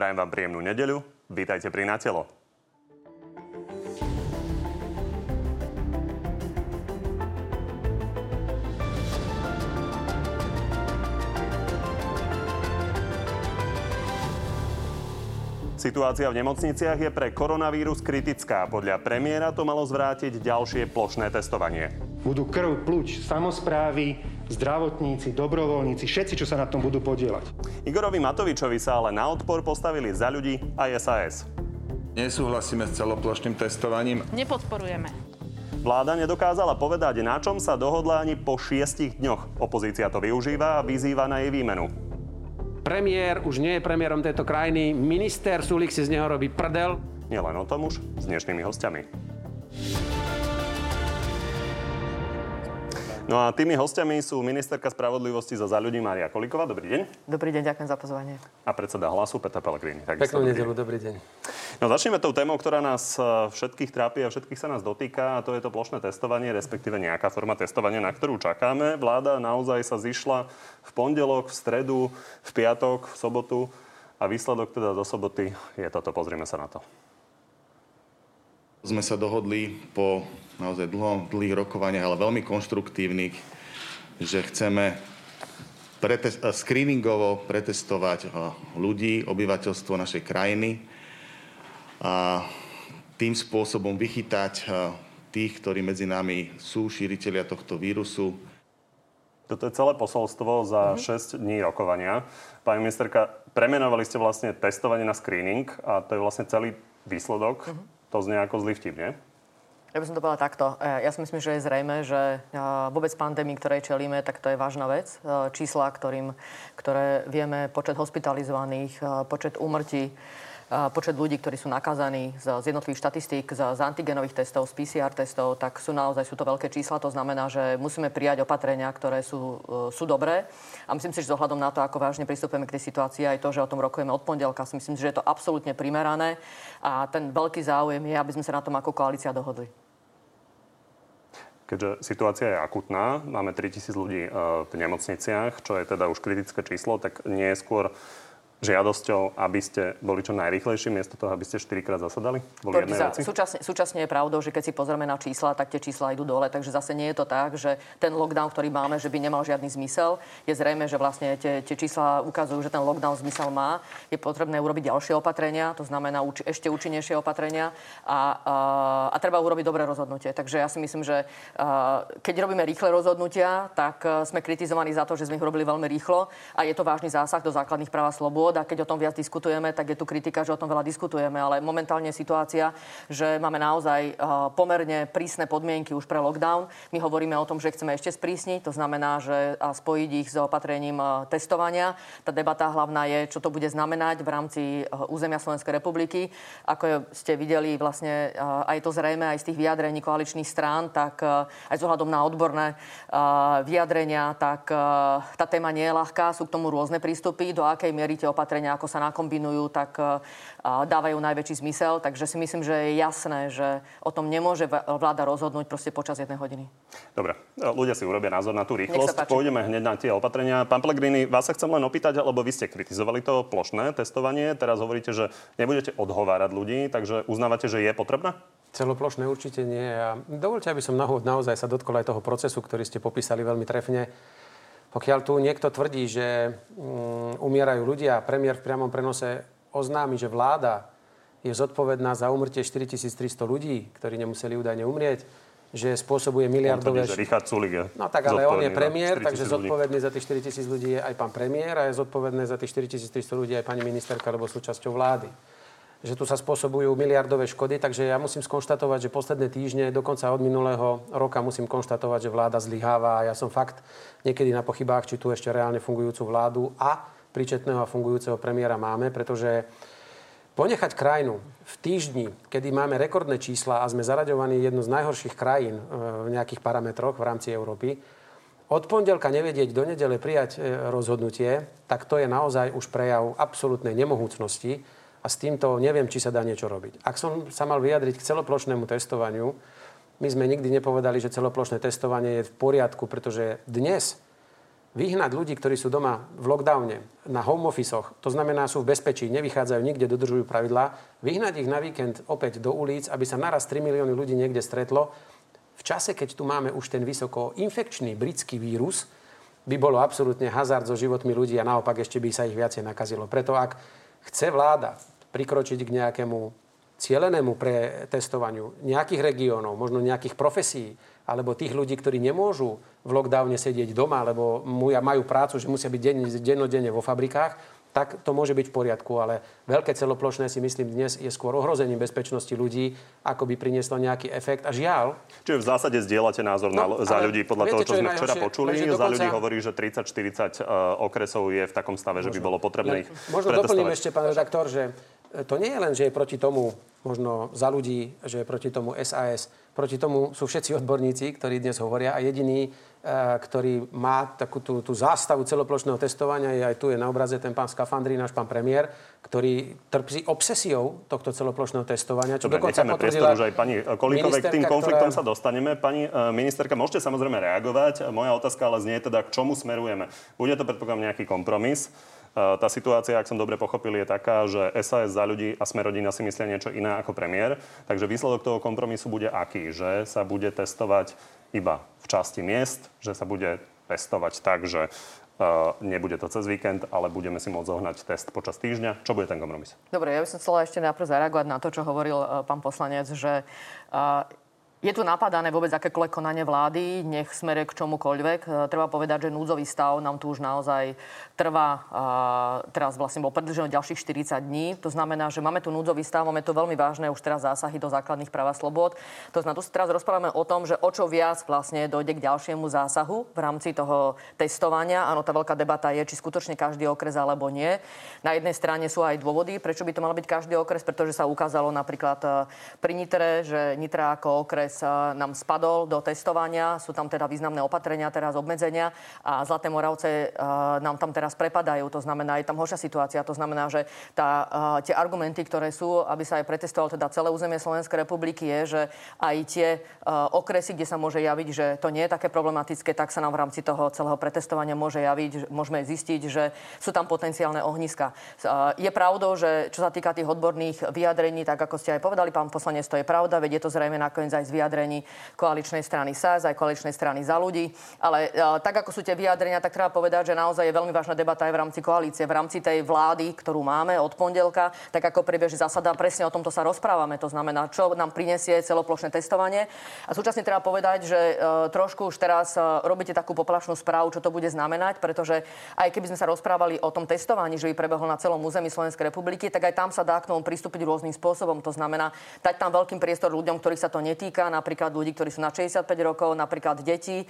Prajem vám príjemnú nedeľu. Vítajte pri Natelo. Situácia v nemocniciach je pre koronavírus kritická. Podľa premiéra to malo zvrátiť ďalšie plošné testovanie. Budú krv, pluč, samozprávy, zdravotníci, dobrovoľníci, všetci, čo sa na tom budú podielať. Igorovi Matovičovi sa ale na odpor postavili za ľudí aj SAS. Nesúhlasíme s celoplošným testovaním. Nepodporujeme. Vláda nedokázala povedať, na čom sa dohodla ani po šiestich dňoch. Opozícia to využíva a vyzýva na jej výmenu. Premiér už nie je premiérom tejto krajiny. Minister Sulik si z neho robí prdel. Nielen o tom už s dnešnými hostiami. No a tými hostiami sú ministerka spravodlivosti za za ľudí Maria Kolíková. Dobrý deň. Dobrý deň, ďakujem za pozvanie. A predseda hlasu Petra Pellegrini. Peknú nedelu, dobrý deň. No začneme tou témou, ktorá nás e, všetkých trápi a všetkých sa nás dotýka a to je to plošné testovanie, respektíve nejaká forma testovania, na ktorú čakáme. Vláda naozaj sa zišla v pondelok, v stredu, v piatok, v sobotu a výsledok teda do soboty je toto. Pozrieme sa na to. Sme sa dohodli po naozaj dlho, dlhých rokovaniach, ale veľmi konštruktívnych, že chceme pretest- screeningovo pretestovať ľudí, obyvateľstvo našej krajiny a tým spôsobom vychytať tých, ktorí medzi nami sú šíriteľia tohto vírusu. Toto je celé posolstvo za mm-hmm. 6 dní rokovania. Pani ministerka, premenovali ste vlastne testovanie na screening a to je vlastne celý výsledok. Mm-hmm to znie ako zlý vtip, nie? Ja by som to povedala takto. E, ja si myslím, že je zrejme, že e, vôbec pandémii, ktorej čelíme, tak to je vážna vec. E, čísla, ktorým, ktoré vieme, počet hospitalizovaných, počet úmrtí, počet ľudí, ktorí sú nakazaní z, z jednotlivých štatistík, z, z antigenových testov, z PCR testov, tak sú naozaj sú to veľké čísla. To znamená, že musíme prijať opatrenia, ktoré sú, e, sú dobré. A myslím si, že zohľadom na to, ako vážne pristupujeme k tej situácii, aj to, že o tom rokujeme od pondelka, si myslím, že je to absolútne primerané. A ten veľký záujem je, aby sme sa na tom ako koalícia dohodli. Keďže situácia je akutná, máme 3000 ľudí e, v nemocniciach, čo je teda už kritické číslo, tak nie je skôr žiadosťou, aby ste boli čo najrychlejší, miesto toho, aby ste 4 krát zasadali? Boli jednej veci? Súčasne, súčasne je pravdou, že keď si pozrieme na čísla, tak tie čísla idú dole. Takže zase nie je to tak, že ten lockdown, ktorý máme, že by nemal žiadny zmysel. Je zrejme, že vlastne tie, tie čísla ukazujú, že ten lockdown zmysel má. Je potrebné urobiť ďalšie opatrenia, to znamená uči, ešte účinnejšie opatrenia a, a, a treba urobiť dobré rozhodnutie. Takže ja si myslím, že a, keď robíme rýchle rozhodnutia, tak sme kritizovaní za to, že sme ich robili veľmi rýchlo a je to vážny zásah do základných práv a slobôd slobod a keď o tom viac diskutujeme, tak je tu kritika, že o tom veľa diskutujeme, ale momentálne je situácia, že máme naozaj eh, pomerne prísne podmienky už pre lockdown. My hovoríme o tom, že chceme ešte sprísniť, to znamená, že a spojiť ich s opatrením eh, testovania. Tá debata hlavná je, čo to bude znamenať v rámci eh, územia Slovenskej republiky. Ako ste videli vlastne aj to zrejme aj z tých vyjadrení koaličných strán, tak aj s ohľadom na odborné vyjadrenia, tak tá téma nie je ľahká, sú k tomu rôzne prístupy, do akej miery tie opatrenia, ako sa nakombinujú, tak e, dávajú najväčší zmysel. Takže si myslím, že je jasné, že o tom nemôže vláda rozhodnúť proste počas jednej hodiny. Dobre, ľudia si urobia názor na tú rýchlosť. Pôjdeme hneď na tie opatrenia. Pán Pellegrini, vás sa chcem len opýtať, lebo vy ste kritizovali to plošné testovanie. Teraz hovoríte, že nebudete odhovárať ľudí, takže uznávate, že je potrebné? Celoplošné určite nie. A dovolte, aby som naozaj sa dotkol aj toho procesu, ktorý ste popísali veľmi trefne. Pokiaľ tu niekto tvrdí, že um, umierajú ľudia, premiér v priamom prenose oznámi, že vláda je zodpovedná za umrtie 4300 ľudí, ktorí nemuseli údajne umrieť, že spôsobuje miliardové... On Richard Sulik je No tak, ale on je premiér, takže zodpovedný za tých 4000 ľudí je aj pán premiér a je zodpovedný za tých 4300 ľudí aj pani ministerka, alebo súčasťou vlády že tu sa spôsobujú miliardové škody, takže ja musím skonštatovať, že posledné týždne, dokonca od minulého roka musím konštatovať, že vláda zlyháva a ja som fakt niekedy na pochybách, či tu ešte reálne fungujúcu vládu a príčetného a fungujúceho premiéra máme, pretože ponechať krajinu v týždni, kedy máme rekordné čísla a sme zaraďovaní jednu z najhorších krajín e, v nejakých parametroch v rámci Európy, od pondelka nevedieť do nedele prijať e, rozhodnutie, tak to je naozaj už prejav absolútnej nemohúcnosti a s týmto neviem, či sa dá niečo robiť. Ak som sa mal vyjadriť k celoplošnému testovaniu, my sme nikdy nepovedali, že celoplošné testovanie je v poriadku, pretože dnes vyhnať ľudí, ktorí sú doma v lockdowne, na home office to znamená sú v bezpečí, nevychádzajú nikde, dodržujú pravidlá, vyhnať ich na víkend opäť do ulic, aby sa naraz 3 milióny ľudí niekde stretlo, v čase, keď tu máme už ten vysoko infekčný britský vírus, by bolo absolútne hazard so životmi ľudí a naopak ešte by sa ich viacej nakazilo. Preto ak chce vláda prikročiť k nejakému cielenému pretestovaniu nejakých regiónov, možno nejakých profesí, alebo tých ľudí, ktorí nemôžu v lockdowne sedieť doma, lebo majú prácu, že musia byť dennodenne vo fabrikách, tak to môže byť v poriadku, ale veľké celoplošné si myslím dnes je skôr ohrozením bezpečnosti ľudí, ako by prinieslo nejaký efekt. A žiaľ... Čiže v zásade zdieľate názor no, na, za ľudí podľa viete, toho, čo, čo sme včera počuli. Dokonca... Za ľudí hovorí, že 30-40 uh, e, okresov je v takom stave, možno, že by bolo potrebné ich Možno doplním ešte, pán redaktor, že to nie je len, že je proti tomu možno za ľudí, že je proti tomu SAS. Proti tomu sú všetci odborníci, ktorí dnes hovoria a jediný E, ktorý má takú tú, tú zástavu celoplošného testovania, je aj tu je na obraze ten pán Skafandri, náš pán premiér, ktorý trpí obsesiou tohto celoplošného testovania. Čo Dobre, dokonca potvrdila už aj pani Kolíkovej. K tým konfliktom ktorá... sa dostaneme. Pani e, ministerka, môžete samozrejme reagovať. Moja otázka ale znie teda, k čomu smerujeme. Bude to predpokladám nejaký kompromis. E, tá situácia, ak som dobre pochopil, je taká, že SAS za ľudí a Smerodina si myslia niečo iné ako premiér. Takže výsledok toho kompromisu bude aký? Že sa bude testovať iba v časti miest, že sa bude testovať tak, že Uh, nebude to cez víkend, ale budeme si môcť zohnať test počas týždňa. Čo bude ten kompromis? Dobre, ja by som chcela ešte najprv zareagovať na to, čo hovoril uh, pán poslanec, že je tu napadané vôbec akékoľvek konanie vlády, nech smere k čomukoľvek. E, treba povedať, že núdzový stav nám tu už naozaj trvá, teraz vlastne bol predlžený ďalších 40 dní. To znamená, že máme tu núdzový stav, máme tu veľmi vážne už teraz zásahy do základných práv a slobod. To znamená, tu sa teraz rozprávame o tom, že o čo viac vlastne dojde k ďalšiemu zásahu v rámci toho testovania. Áno, tá veľká debata je, či skutočne každý okres alebo nie. Na jednej strane sú aj dôvody, prečo by to mal byť každý okres, pretože sa ukázalo napríklad e, pri Nitre, že Nitra ako okres okres nám spadol do testovania. Sú tam teda významné opatrenia, teraz obmedzenia a Zlaté Moravce nám tam teraz prepadajú. To znamená, je tam horšia situácia. To znamená, že tá, tie argumenty, ktoré sú, aby sa aj pretestoval teda celé územie Slovenskej republiky, je, že aj tie okresy, kde sa môže javiť, že to nie je také problematické, tak sa nám v rámci toho celého pretestovania môže javiť, môžeme zistiť, že sú tam potenciálne ohniska. Je pravdou, že čo sa týka tých odborných vyjadrení, tak ako ste aj povedali, pán poslanec, to je pravda, veď je to zrejme nakoniec aj z vyjadrení koaličnej strany SAS, aj koaličnej strany za ľudí. Ale uh, tak, ako sú tie vyjadrenia, tak treba povedať, že naozaj je veľmi vážna debata aj v rámci koalície, v rámci tej vlády, ktorú máme od pondelka, tak ako priebeží zasada, presne o tomto sa rozprávame. To znamená, čo nám prinesie celoplošné testovanie. A súčasne treba povedať, že uh, trošku už teraz uh, robíte takú poplašnú správu, čo to bude znamenať, pretože aj keby sme sa rozprávali o tom testovaní, že by prebehlo na celom území Slovenskej republiky, tak aj tam sa dá k tomu pristúpiť rôznym spôsobom. To znamená, dať tam veľkým priestor ľuďom, ktorých sa to netýka, napríklad ľudí, ktorí sú na 65 rokov, napríklad deti,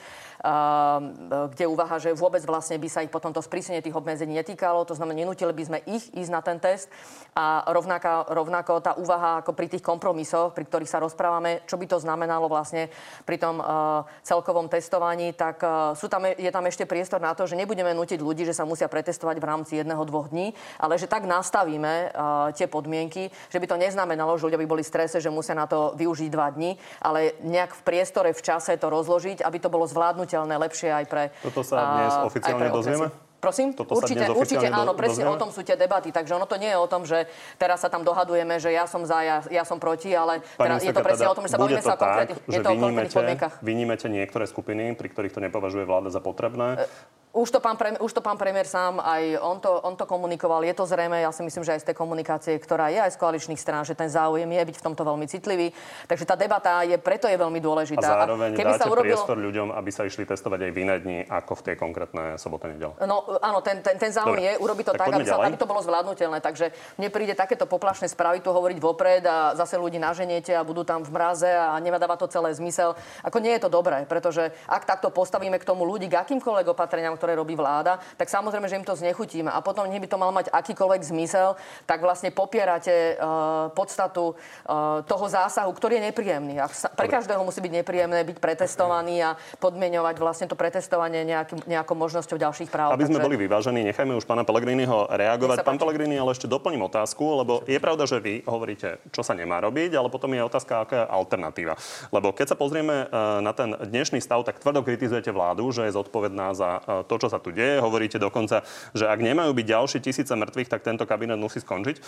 kde uvaha, že vôbec vlastne by sa ich potom to sprísnenie tých obmedzení netýkalo. To znamená, nenútili by sme ich ísť na ten test. A rovnako, rovnako tá úvaha ako pri tých kompromisoch, pri ktorých sa rozprávame, čo by to znamenalo vlastne pri tom uh, celkovom testovaní, tak uh, sú tam, je tam ešte priestor na to, že nebudeme nutiť ľudí, že sa musia pretestovať v rámci jedného, dvoch dní, ale že tak nastavíme tie podmienky, že by to neznamenalo, že ľudia by boli v strese, že musia na to využiť dva dní, ale nejak v priestore, v čase to rozložiť, aby to bolo zvládnutelné lepšie aj pre Toto sa dnes oficiálne dozvieme? Prosím? Toto určite, určite áno, presne dozvieme? o tom sú tie debaty. Takže ono to nie je o tom, že teraz sa tam dohadujeme, že ja som za, ja, ja som proti, ale teraz je to presne teda o tom, že sa bavíme sa konkrétne. Je to o konkrétnych podmienkach. Vynímete niektoré skupiny, pri ktorých to nepovažuje vláda za potrebné. Už to, pán premiér, už to pán premiér sám, aj on to, on to komunikoval. Je to zrejme, ja si myslím, že aj z tej komunikácie, ktorá je aj z koaličných strán, že ten záujem je byť v tomto veľmi citlivý. Takže tá debata je, preto je veľmi dôležitá. A zároveň a keby dáte sa urobil... priestor ľuďom, aby sa išli testovať aj v iné dni, ako v tej konkrétnej sobote nedel. No áno, ten, ten, ten záujem Dobre. je urobiť to tak, tak aby, sa, aby to bolo zvládnutelné. Takže mne príde takéto poplašné správy tu hovoriť vopred a zase ľudí naženiete a budú tam v mraze a nedáva to celé zmysel. Ako nie je to dobré, pretože ak takto postavíme k tomu ľudí, k akýmkoľvek opatreniam, ktoré robí vláda, tak samozrejme, že im to znechutíme. A potom, nech by to mal mať akýkoľvek zmysel, tak vlastne popierate uh, podstatu uh, toho zásahu, ktorý je nepríjemný. A pre každého musí byť nepríjemné byť pretestovaný a podmienovať vlastne to pretestovanie nejaký, nejakou možnosťou ďalších práv. Aby sme Takže... boli vyvážení, nechajme už pána Pellegriniho reagovať. Pán Pellegrini, ale ešte doplním otázku, lebo je pravda, že vy hovoríte, čo sa nemá robiť, ale potom je otázka, aká je alternatíva. Lebo keď sa pozrieme uh, na ten dnešný stav, tak tvrdo kritizujete vládu, že je zodpovedná za to, čo sa tu deje. Hovoríte dokonca, že ak nemajú byť ďalšie tisíce mŕtvych, tak tento kabinet musí skončiť.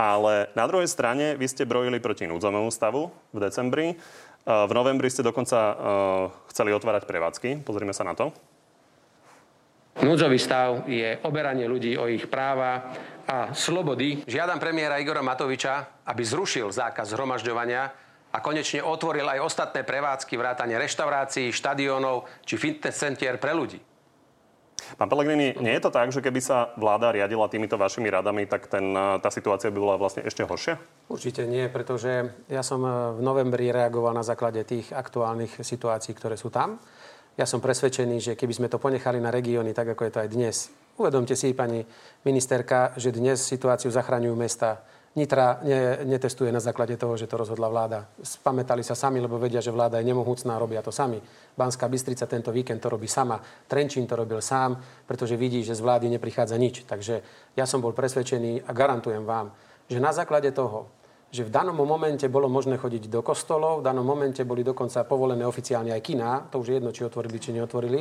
Ale na druhej strane vy ste brojili proti núdzovému stavu v decembri. V novembri ste dokonca chceli otvárať prevádzky. Pozrime sa na to. Núdzový stav je oberanie ľudí o ich práva a slobody. Žiadam premiéra Igora Matoviča, aby zrušil zákaz zhromažďovania a konečne otvoril aj ostatné prevádzky, vrátane reštaurácií, štadiónov či fitness centier pre ľudí. Pán Pellegrini, nie je to tak, že keby sa vláda riadila týmito vašimi radami, tak ten, tá situácia by bola vlastne ešte horšia? Určite nie, pretože ja som v novembri reagoval na základe tých aktuálnych situácií, ktoré sú tam. Ja som presvedčený, že keby sme to ponechali na regióny, tak ako je to aj dnes. Uvedomte si, pani ministerka, že dnes situáciu zachraňujú mesta. Nitra ne, netestuje na základe toho, že to rozhodla vláda. Spamätali sa sami, lebo vedia, že vláda je nemohúcná, robia to sami. Banská Bystrica tento víkend to robí sama. Trenčín to robil sám, pretože vidí, že z vlády neprichádza nič. Takže ja som bol presvedčený a garantujem vám, že na základe toho, že v danom momente bolo možné chodiť do kostolov, v danom momente boli dokonca povolené oficiálne aj kina, to už je jedno, či otvorili, či neotvorili.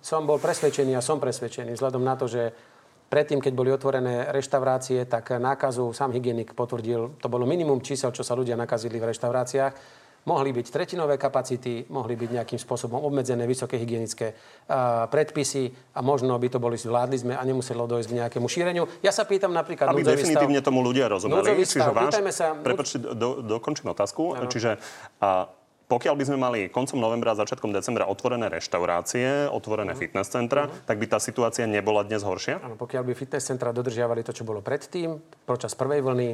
Som bol presvedčený a som presvedčený, vzhľadom na to, že predtým, keď boli otvorené reštaurácie, tak nákazu sám hygienik potvrdil, to bolo minimum čísel, čo sa ľudia nakazili v reštauráciách mohli byť tretinové kapacity, mohli byť nejakým spôsobom obmedzené vysoké hygienické uh, predpisy a možno by to boli zvládli sme a nemuselo dojsť k nejakému šíreniu. Ja sa pýtam napríklad... Aby definitívne stav, tomu ľudia rozumeli. Čiže váš, sa... Prepočte, do, dokončím otázku. Ano. Čiže a, pokiaľ by sme mali koncom novembra a začiatkom decembra otvorené reštaurácie, otvorené uh-huh. fitness centra, uh-huh. tak by tá situácia nebola dnes horšia? Áno, pokiaľ by fitness centra dodržiavali to, čo bolo predtým, počas prvej vlny,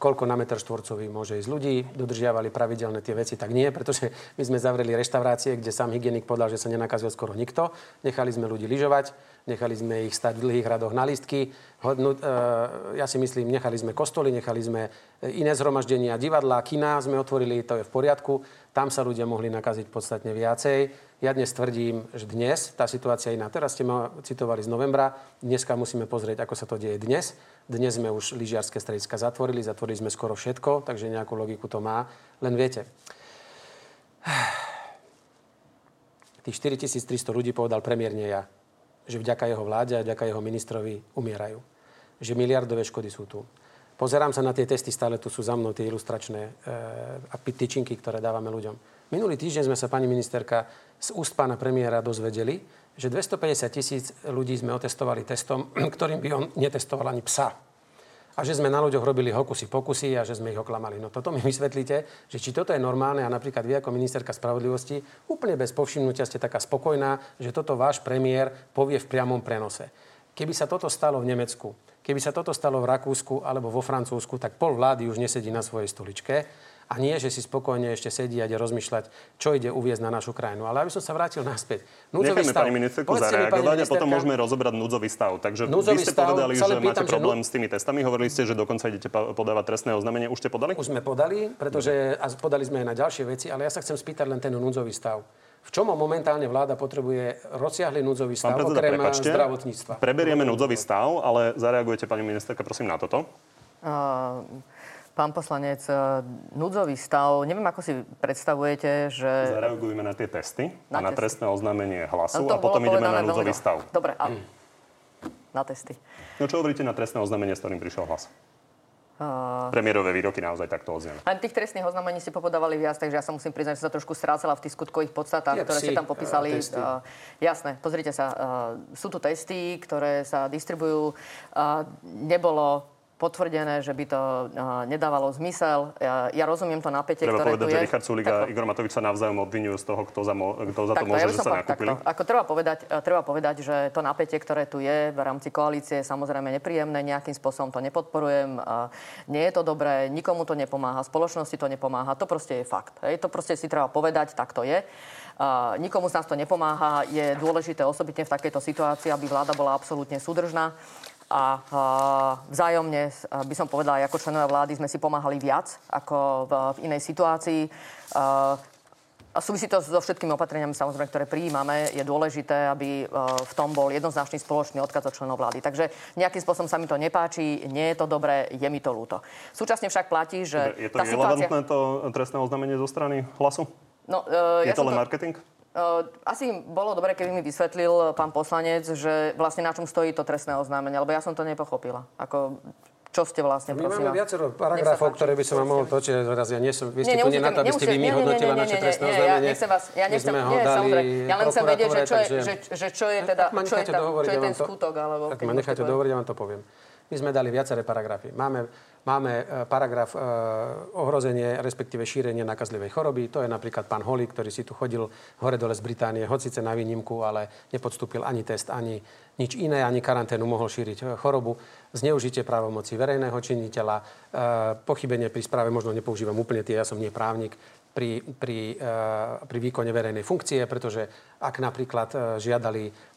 koľko na meter štvorcový môže ísť ľudí, dodržiavali pravidelne tie veci, tak nie, pretože my sme zavreli reštaurácie, kde sám hygienik povedal, že sa nenakazil skoro nikto. Nechali sme ľudí lyžovať, nechali sme ich stať v dlhých radoch na listky. Hodnú, e, ja si myslím, nechali sme kostoly, nechali sme iné zhromaždenia, divadlá, kina sme otvorili, to je v poriadku. Tam sa ľudia mohli nakaziť podstatne viacej. Ja dnes tvrdím, že dnes tá situácia je iná. Teraz ste ma citovali z novembra. Dneska musíme pozrieť, ako sa to deje dnes. Dnes sme už lyžiarske strediska zatvorili, zatvorili sme skoro všetko, takže nejakú logiku to má. Len viete, tých 4300 ľudí povedal premiér nie ja, že vďaka jeho vláde a vďaka jeho ministrovi umierajú. Že miliardové škody sú tu. Pozerám sa na tie testy, stále tu sú za mnou tie ilustračné e, tyčinky, ktoré dávame ľuďom. Minulý týždeň sme sa, pani ministerka, z úst pána premiéra dozvedeli, že 250 tisíc ľudí sme otestovali testom, ktorým by on netestoval ani psa. A že sme na ľuďoch robili hokusy pokusy a že sme ich oklamali. No toto mi vysvetlíte, že či toto je normálne a napríklad vy ako ministerka spravodlivosti úplne bez povšimnutia ste taká spokojná, že toto váš premiér povie v priamom prenose. Keby sa toto stalo v Nemecku, keby sa toto stalo v Rakúsku alebo vo Francúzsku, tak pol vlády už nesedí na svojej stoličke a nie, že si spokojne ešte sedí a ide rozmýšľať, čo ide uviezť na našu krajinu. Ale aby som sa vrátil naspäť. Núdzový Necháme stav. pani ministerku zareagovať a potom môžeme rozobrať núdzový stav. Takže núdzový vy ste stav, povedali, že pýtam, máte problém že... s tými testami. Hovorili ste, že dokonca idete podávať trestné oznámenie. Už ste podali? Už sme podali, pretože a podali sme aj na ďalšie veci, ale ja sa chcem spýtať len ten núdzový stav. V čom momentálne vláda potrebuje rozsiahly núdzový stav, Pán okrem prepačte, zdravotníctva? Preberieme núdzový stav, ale zareagujete, pani ministerka, prosím, na toto. Uh, Pán poslanec, e, núdzový stav, neviem, ako si predstavujete, že... Zareagujeme na tie testy na a na trestné oznámenie hlasu no a potom ideme na núdzový stav. Dobre, a... Mm. na testy. No čo hovoríte na trestné oznámenie, s ktorým prišiel hlas? Uh... Premiérové výroky naozaj takto odzneli. Len tých trestných oznámení ste popodávali viac, takže ja sa musím priznať, že sa trošku strácala v tých skutkových podstatách, ktoré ste tam popísali. Uh, jasné, pozrite sa, uh, sú tu testy, ktoré sa distribujú. Uh, nebolo potvrdené, že by to uh, nedávalo zmysel. Ja, ja rozumiem to napätie, treba ktoré povedať, tu je. že Richard Sulik a Igor Matovič sa navzájom obvinujú z toho, kto za, mo- kto za to môže, ja že sa nakúpili. Takto. Ako treba povedať, uh, treba povedať, že to napätie, ktoré tu je v rámci koalície, je samozrejme nepríjemné, nejakým spôsobom to nepodporujem. Nie je to dobré, nikomu to nepomáha, spoločnosti to nepomáha. To proste je fakt. Hej. To proste si treba povedať, tak to je. Uh, nikomu z nás to nepomáha. Je dôležité osobitne v takejto situácii, aby vláda bola absolútne súdržná a vzájomne by som povedala, ako členovia vlády sme si pomáhali viac ako v, v inej situácii. A súvisí to so všetkými opatreniami, samozrejme, ktoré prijímame. Je dôležité, aby v tom bol jednoznačný spoločný odkaz od členov vlády. Takže nejakým spôsobom sa mi to nepáči, nie je to dobré, je mi to ľúto. Súčasne však platí, že... Je to relevantné situácia... to trestné oznámenie zo strany hlasu? No, uh, je ja to len to... marketing? Asi bolo dobre, keby mi vysvetlil pán poslanec, že vlastne na čom stojí to trestné oznámenie, lebo ja som to nepochopila. Ako, čo ste vlastne, My máme viacero paragrafov, ktoré by som vám mohol točiť. Raz ja nie som, vy ste nie, tu nie na to, aby ste vy mi hodnotila naše trestné oznámenie. Ja nechcem vás, ja nechcem, nie, samozrejme. Ja len chcem vedieť, že čo je, že, že čo je teda, čo je, tam, čo je ten skutok, alebo... Tak ma necháte dohovoriť, ja vám to poviem. My sme dali viaceré paragrafy. Máme Máme e, paragraf e, ohrozenie, respektíve šírenie nakazlivej choroby. To je napríklad pán Holly, ktorý si tu chodil hore-dole z Británie, hocice na výnimku, ale nepodstúpil ani test, ani nič iné, ani karanténu mohol šíriť e, chorobu. Zneužitie právomoci verejného činiteľa, pochybenie pri správe, možno nepoužívam úplne tie, ja som nie právnik, pri, pri, pri výkone verejnej funkcie, pretože ak napríklad žiadali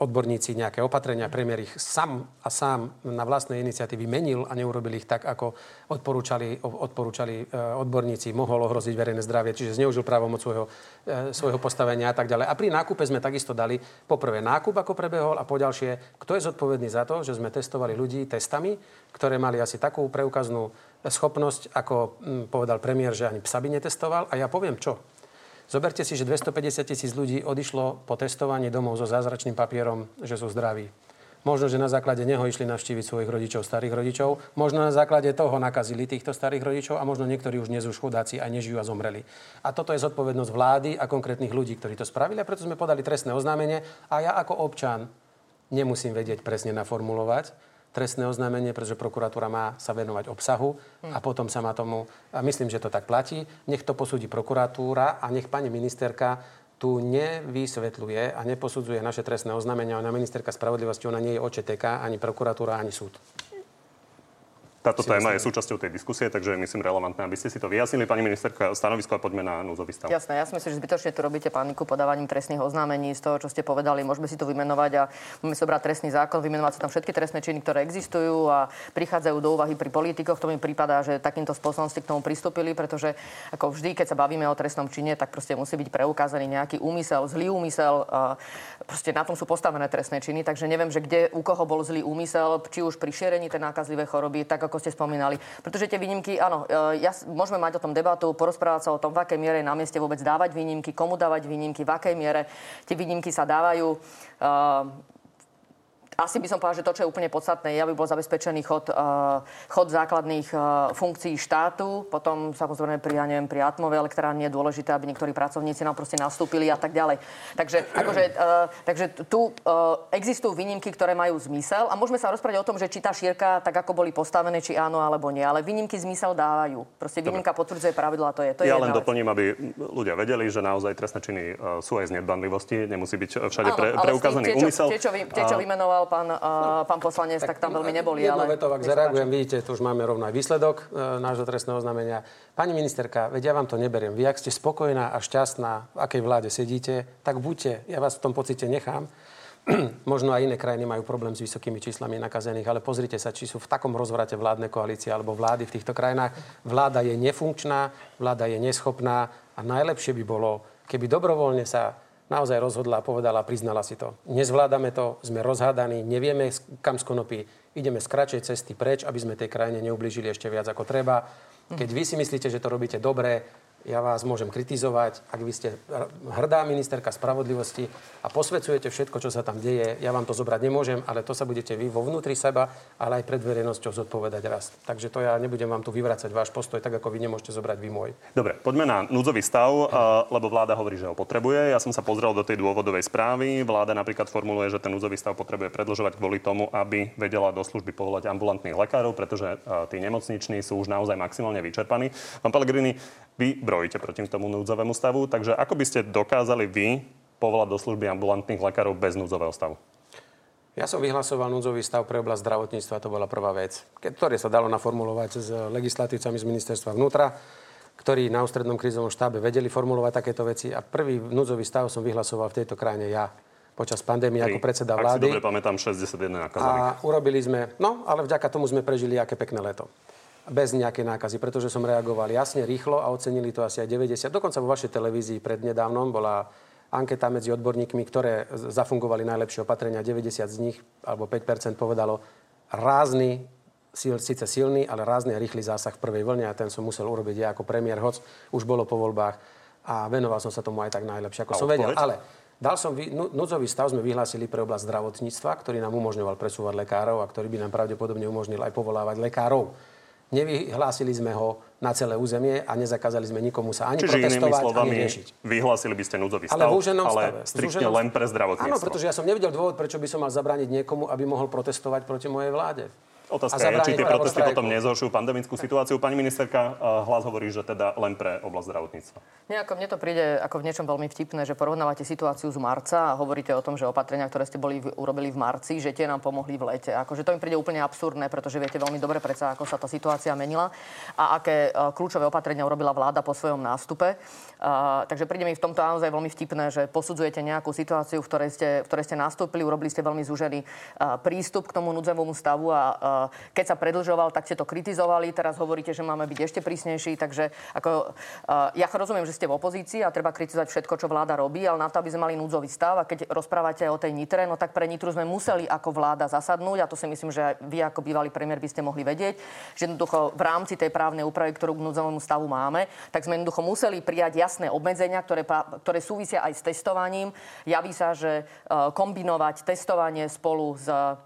odborníci nejaké opatrenia, premiér ich sám a sám na vlastnej iniciatívy menil a neurobil ich tak, ako odporúčali, odporúčali eh, odborníci, mohol ohroziť verejné zdravie, čiže zneužil právomoc svojho, eh, svojho postavenia a tak ďalej. A pri nákupe sme takisto dali poprvé nákup, ako prebehol a poďalšie, kto je zodpovedný za to, že sme testovali ľudí testami, ktoré mali asi takú preukaznú schopnosť, ako hm, povedal premiér, že ani psa by netestoval. A ja poviem čo. Zoberte si, že 250 tisíc ľudí odišlo po testovaní domov so zázračným papierom, že sú zdraví. Možno, že na základe neho išli navštíviť svojich rodičov, starých rodičov. Možno na základe toho nakazili týchto starých rodičov a možno niektorí už dnes už chudáci a nežijú a zomreli. A toto je zodpovednosť vlády a konkrétnych ľudí, ktorí to spravili a preto sme podali trestné oznámenie a ja ako občan nemusím vedieť presne naformulovať, trestné oznámenie, pretože prokuratúra má sa venovať obsahu a potom sa má tomu, a myslím, že to tak platí, nech to posúdi prokuratúra a nech pani ministerka tu nevysvetľuje a neposudzuje naše trestné oznámenia. Ona ministerka spravodlivosti, ona nie je OČTK, ani prokuratúra, ani súd. Táto téma je súčasťou tej diskusie, takže myslím relevantné, aby ste si to vyjasnili. Pani ministerka, stanovisko a poďme na núzový stav. Jasné, ja si myslím, že zbytočne tu robíte paniku podávaním trestných oznámení z toho, čo ste povedali. Môžeme si to vymenovať a môžeme si obrať trestný zákon, vymenovať sa tam všetky trestné činy, ktoré existujú a prichádzajú do úvahy pri politikoch. To mi prípada, že takýmto spôsobom ste k tomu pristúpili, pretože ako vždy, keď sa bavíme o trestnom čine, tak proste musí byť preukázaný nejaký úmysel, zlý úmysel. Proste na tom sú postavené trestné činy, takže neviem, že kde u koho bol zlý úmysel, či už pri šírení tej nákazlivej choroby, tak ako ste spomínali. Pretože tie výnimky, áno, e, ja, môžeme mať o tom debatu, porozprávať sa o tom, v akej miere na mieste vôbec dávať výnimky, komu dávať výnimky, v akej miere tie výnimky sa dávajú. Asi by som povedal, že to, čo je úplne podstatné, je, aby bol zabezpečený chod, uh, chod základných uh, funkcií štátu. Potom samozrejme pri, ja neviem, pri atmovej elektrárne je dôležité, aby niektorí pracovníci nám proste nastúpili a tak ďalej. Takže, akože, uh, takže tu existujú výnimky, ktoré majú zmysel a môžeme sa rozprávať o tom, že či tá šírka, tak ako boli postavené, či áno alebo nie. Ale výnimky zmysel dávajú. Proste výnimka potvrdzuje pravidla, to je. To ja je len doplním, aby ľudia vedeli, že naozaj trestné činy sú aj z nedbanlivosti, nemusí byť všade pre, preukázaný úmysel. Tie, čo, vy, tie, čo vymenoval pán, uh, pán poslanec, tak, tak tam veľmi neboli. Jedno ale... veto, ak zareagujem, vidíte, tu už máme rovno aj výsledok uh, nášho trestného znamenia. Pani ministerka, veď ja vám to neberiem. Vy, ak ste spokojná a šťastná, v akej vláde sedíte, tak buďte. Ja vás v tom pocite nechám. Možno aj iné krajiny majú problém s vysokými číslami nakazených, ale pozrite sa, či sú v takom rozvrate vládne koalície alebo vlády v týchto krajinách. Vláda je nefunkčná, vláda je neschopná a najlepšie by bolo, keby dobrovoľne sa naozaj rozhodla, povedala, priznala si to. Nezvládame to, sme rozhádaní, nevieme kam z konopy, ideme z kratšej cesty preč, aby sme tej krajine neublížili ešte viac ako treba. Keď vy si myslíte, že to robíte dobre, ja vás môžem kritizovať, ak vy ste hrdá ministerka spravodlivosti a posvedcujete všetko, čo sa tam deje, ja vám to zobrať nemôžem, ale to sa budete vy vo vnútri seba, ale aj pred verejnosťou zodpovedať raz. Takže to ja nebudem vám tu vyvracať váš postoj, tak ako vy nemôžete zobrať vy môj. Dobre, poďme na núdzový stav, lebo vláda hovorí, že ho potrebuje. Ja som sa pozrel do tej dôvodovej správy. Vláda napríklad formuluje, že ten núdzový stav potrebuje predlžovať kvôli tomu, aby vedela do služby povolať ambulantných lekárov, pretože tí nemocniční sú už naozaj maximálne vyčerpaní. Pán Pellegrini, vy brojíte proti tomu núdzovému stavu, takže ako by ste dokázali vy povolať do služby ambulantných lekárov bez núdzového stavu? Ja som vyhlasoval núdzový stav pre oblasť zdravotníctva, to bola prvá vec, ktoré sa dalo naformulovať s legislatívcami z ministerstva vnútra, ktorí na ústrednom krízovom štábe vedeli formulovať takéto veci a prvý núdzový stav som vyhlasoval v tejto krajine ja počas pandémie ako predseda vlády. Ak si dobre pamätám, 61 nakazaných. A urobili sme, no ale vďaka tomu sme prežili aké pekné leto bez nejakej nákazy, pretože som reagoval jasne, rýchlo a ocenili to asi aj 90. Dokonca vo vašej televízii prednedávnom bola anketa medzi odborníkmi, ktoré zafungovali najlepšie opatrenia. 90 z nich, alebo 5 povedalo rázny, síl, síce silný, ale rázny a rýchly zásah v prvej vlne a ten som musel urobiť ja ako premiér, hoc už bolo po voľbách. a venoval som sa tomu aj tak najlepšie, ako a som odpoveď? vedel. Ale dal som, núdzový stav sme vyhlásili pre oblasť zdravotníctva, ktorý nám umožňoval presúvať lekárov a ktorý by nám pravdepodobne umožnil aj povolávať lekárov. Nevyhlásili sme ho na celé územie a nezakázali sme nikomu sa ani Čiže protestovať, slovami, ani riešiť. vyhlásili by ste núdzový stav, ale, v ale striktne len pre zdravotníctvo. Áno, pretože ja som nevidel dôvod, prečo by som mal zabrániť niekomu, aby mohol protestovať proti mojej vláde. Otázka je, či tie protesty potom nezhoršujú pandemickú situáciu. Pani ministerka, eh, hlas hovorí, že teda len pre oblasť zdravotníctva. Nejako mne to príde ako v niečom veľmi vtipné, že porovnávate situáciu z marca a hovoríte o tom, že opatrenia, ktoré ste boli urobili v marci, že tie nám pomohli v lete. Akože to mi príde úplne absurdné, pretože viete veľmi dobre predsa, ako sa tá situácia menila a aké eh, kľúčové opatrenia urobila vláda po svojom nástupe. Uh, takže príde mi v tomto naozaj veľmi vtipné, že posudzujete nejakú situáciu, v ktorej ste, v ktorej ste nastúpili, urobili ste veľmi zúžený uh, prístup k tomu núdzovému stavu a uh, keď sa predlžoval, tak ste to kritizovali, teraz hovoríte, že máme byť ešte prísnejší, takže ako, uh, ja rozumiem, že ste v opozícii a treba kritizovať všetko, čo vláda robí, ale na to, aby sme mali núdzový stav a keď rozprávate o tej Nitre, no tak pre Nitru sme museli ako vláda zasadnúť a to si myslím, že vy ako bývalý premiér by ste mohli vedieť, že jednoducho v rámci tej právnej úpravy, ktorú k núdzovému stavu máme, tak sme jednoducho museli prijať jasné obmedzenia, ktoré, ktoré súvisia aj s testovaním. Javí sa, že uh, kombinovať testovanie spolu s uh,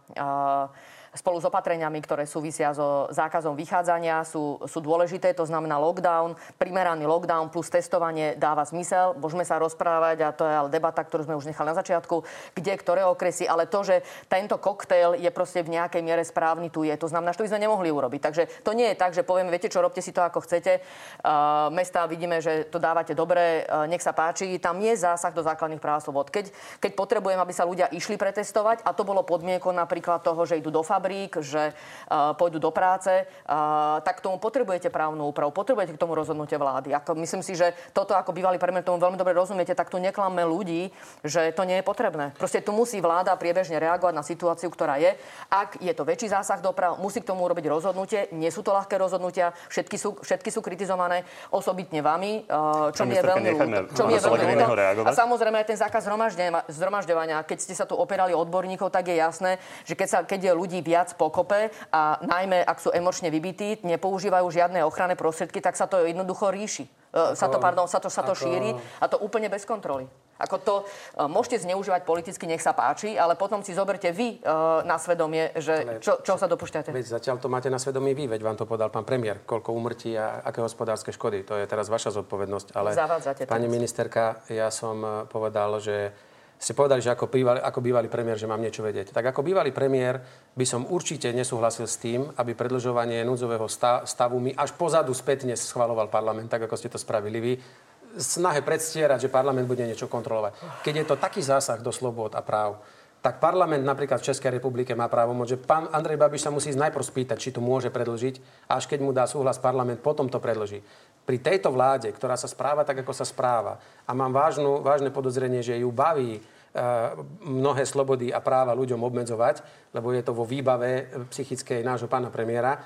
spolu s opatreniami, ktoré súvisia so zákazom vychádzania, sú, sú dôležité. To znamená lockdown, primeraný lockdown plus testovanie dáva zmysel. Môžeme sa rozprávať, a to je ale debata, ktorú sme už nechali na začiatku, kde, ktoré okresy, ale to, že tento koktail je proste v nejakej miere správny, tu je. To znamená, že to by sme nemohli urobiť. Takže to nie je tak, že povieme, viete čo, robte si to ako chcete. Uh, mesta vidíme, že to dávate dobre, uh, nech sa páči. Tam je zásah do základných práv slobod. Keď, keď potrebujem, aby sa ľudia išli pretestovať, a to bolo podmienkou napríklad toho, že idú do fabry, fabrík, že uh, pôjdu do práce, uh, tak k tomu potrebujete právnu úpravu, potrebujete k tomu rozhodnutie vlády. Ako, myslím si, že toto ako bývalý premiér tomu veľmi dobre rozumiete, tak tu neklamme ľudí, že to nie je potrebné. Proste tu musí vláda priebežne reagovať na situáciu, ktorá je. Ak je to väčší zásah do práv, musí k tomu urobiť rozhodnutie. Nie sú to ľahké rozhodnutia, všetky sú, všetky sú kritizované osobitne vami, čo mi je veľmi ľúto. Čo mi je veľmi ľúto. A samozrejme aj ten zákaz zhromažďovania. Keď ste sa tu opierali odborníkov, tak je jasné, že keď, sa, keď je ľudí viac viac pokope a najmä ak sú emočne vybití, nepoužívajú žiadne ochranné prostriedky, tak sa to jednoducho ríši. Ako, sa to, pardon, sa to, sa to ako... šíri a to úplne bez kontroly. Ako to uh, môžete zneužívať politicky, nech sa páči, ale potom si zoberte vy uh, na svedomie, že čo, čo sa dopúšťate. Veď zatiaľ to máte na svedomí vy, veď vám to povedal pán premiér, koľko umrtí a aké hospodárske škody. To je teraz vaša zodpovednosť. Ale pani ministerka, ja som povedal, že ste povedali, že ako bývalý, ako bývalý premiér, že mám niečo vedieť. Tak ako bývalý premiér by som určite nesúhlasil s tým, aby predlžovanie núdzového stavu mi až pozadu spätne schvaloval parlament, tak ako ste to spravili vy, snahe predstierať, že parlament bude niečo kontrolovať. Keď je to taký zásah do slobod a práv, tak parlament napríklad v Českej republike má právo že pán Andrej Babiš sa musí najprv spýtať, či to môže predlžiť až keď mu dá súhlas parlament, potom to predlží. Pri tejto vláde, ktorá sa správa tak, ako sa správa a mám vážnu, vážne podozrenie, že ju baví mnohé slobody a práva ľuďom obmedzovať, lebo je to vo výbave psychickej nášho pána premiéra,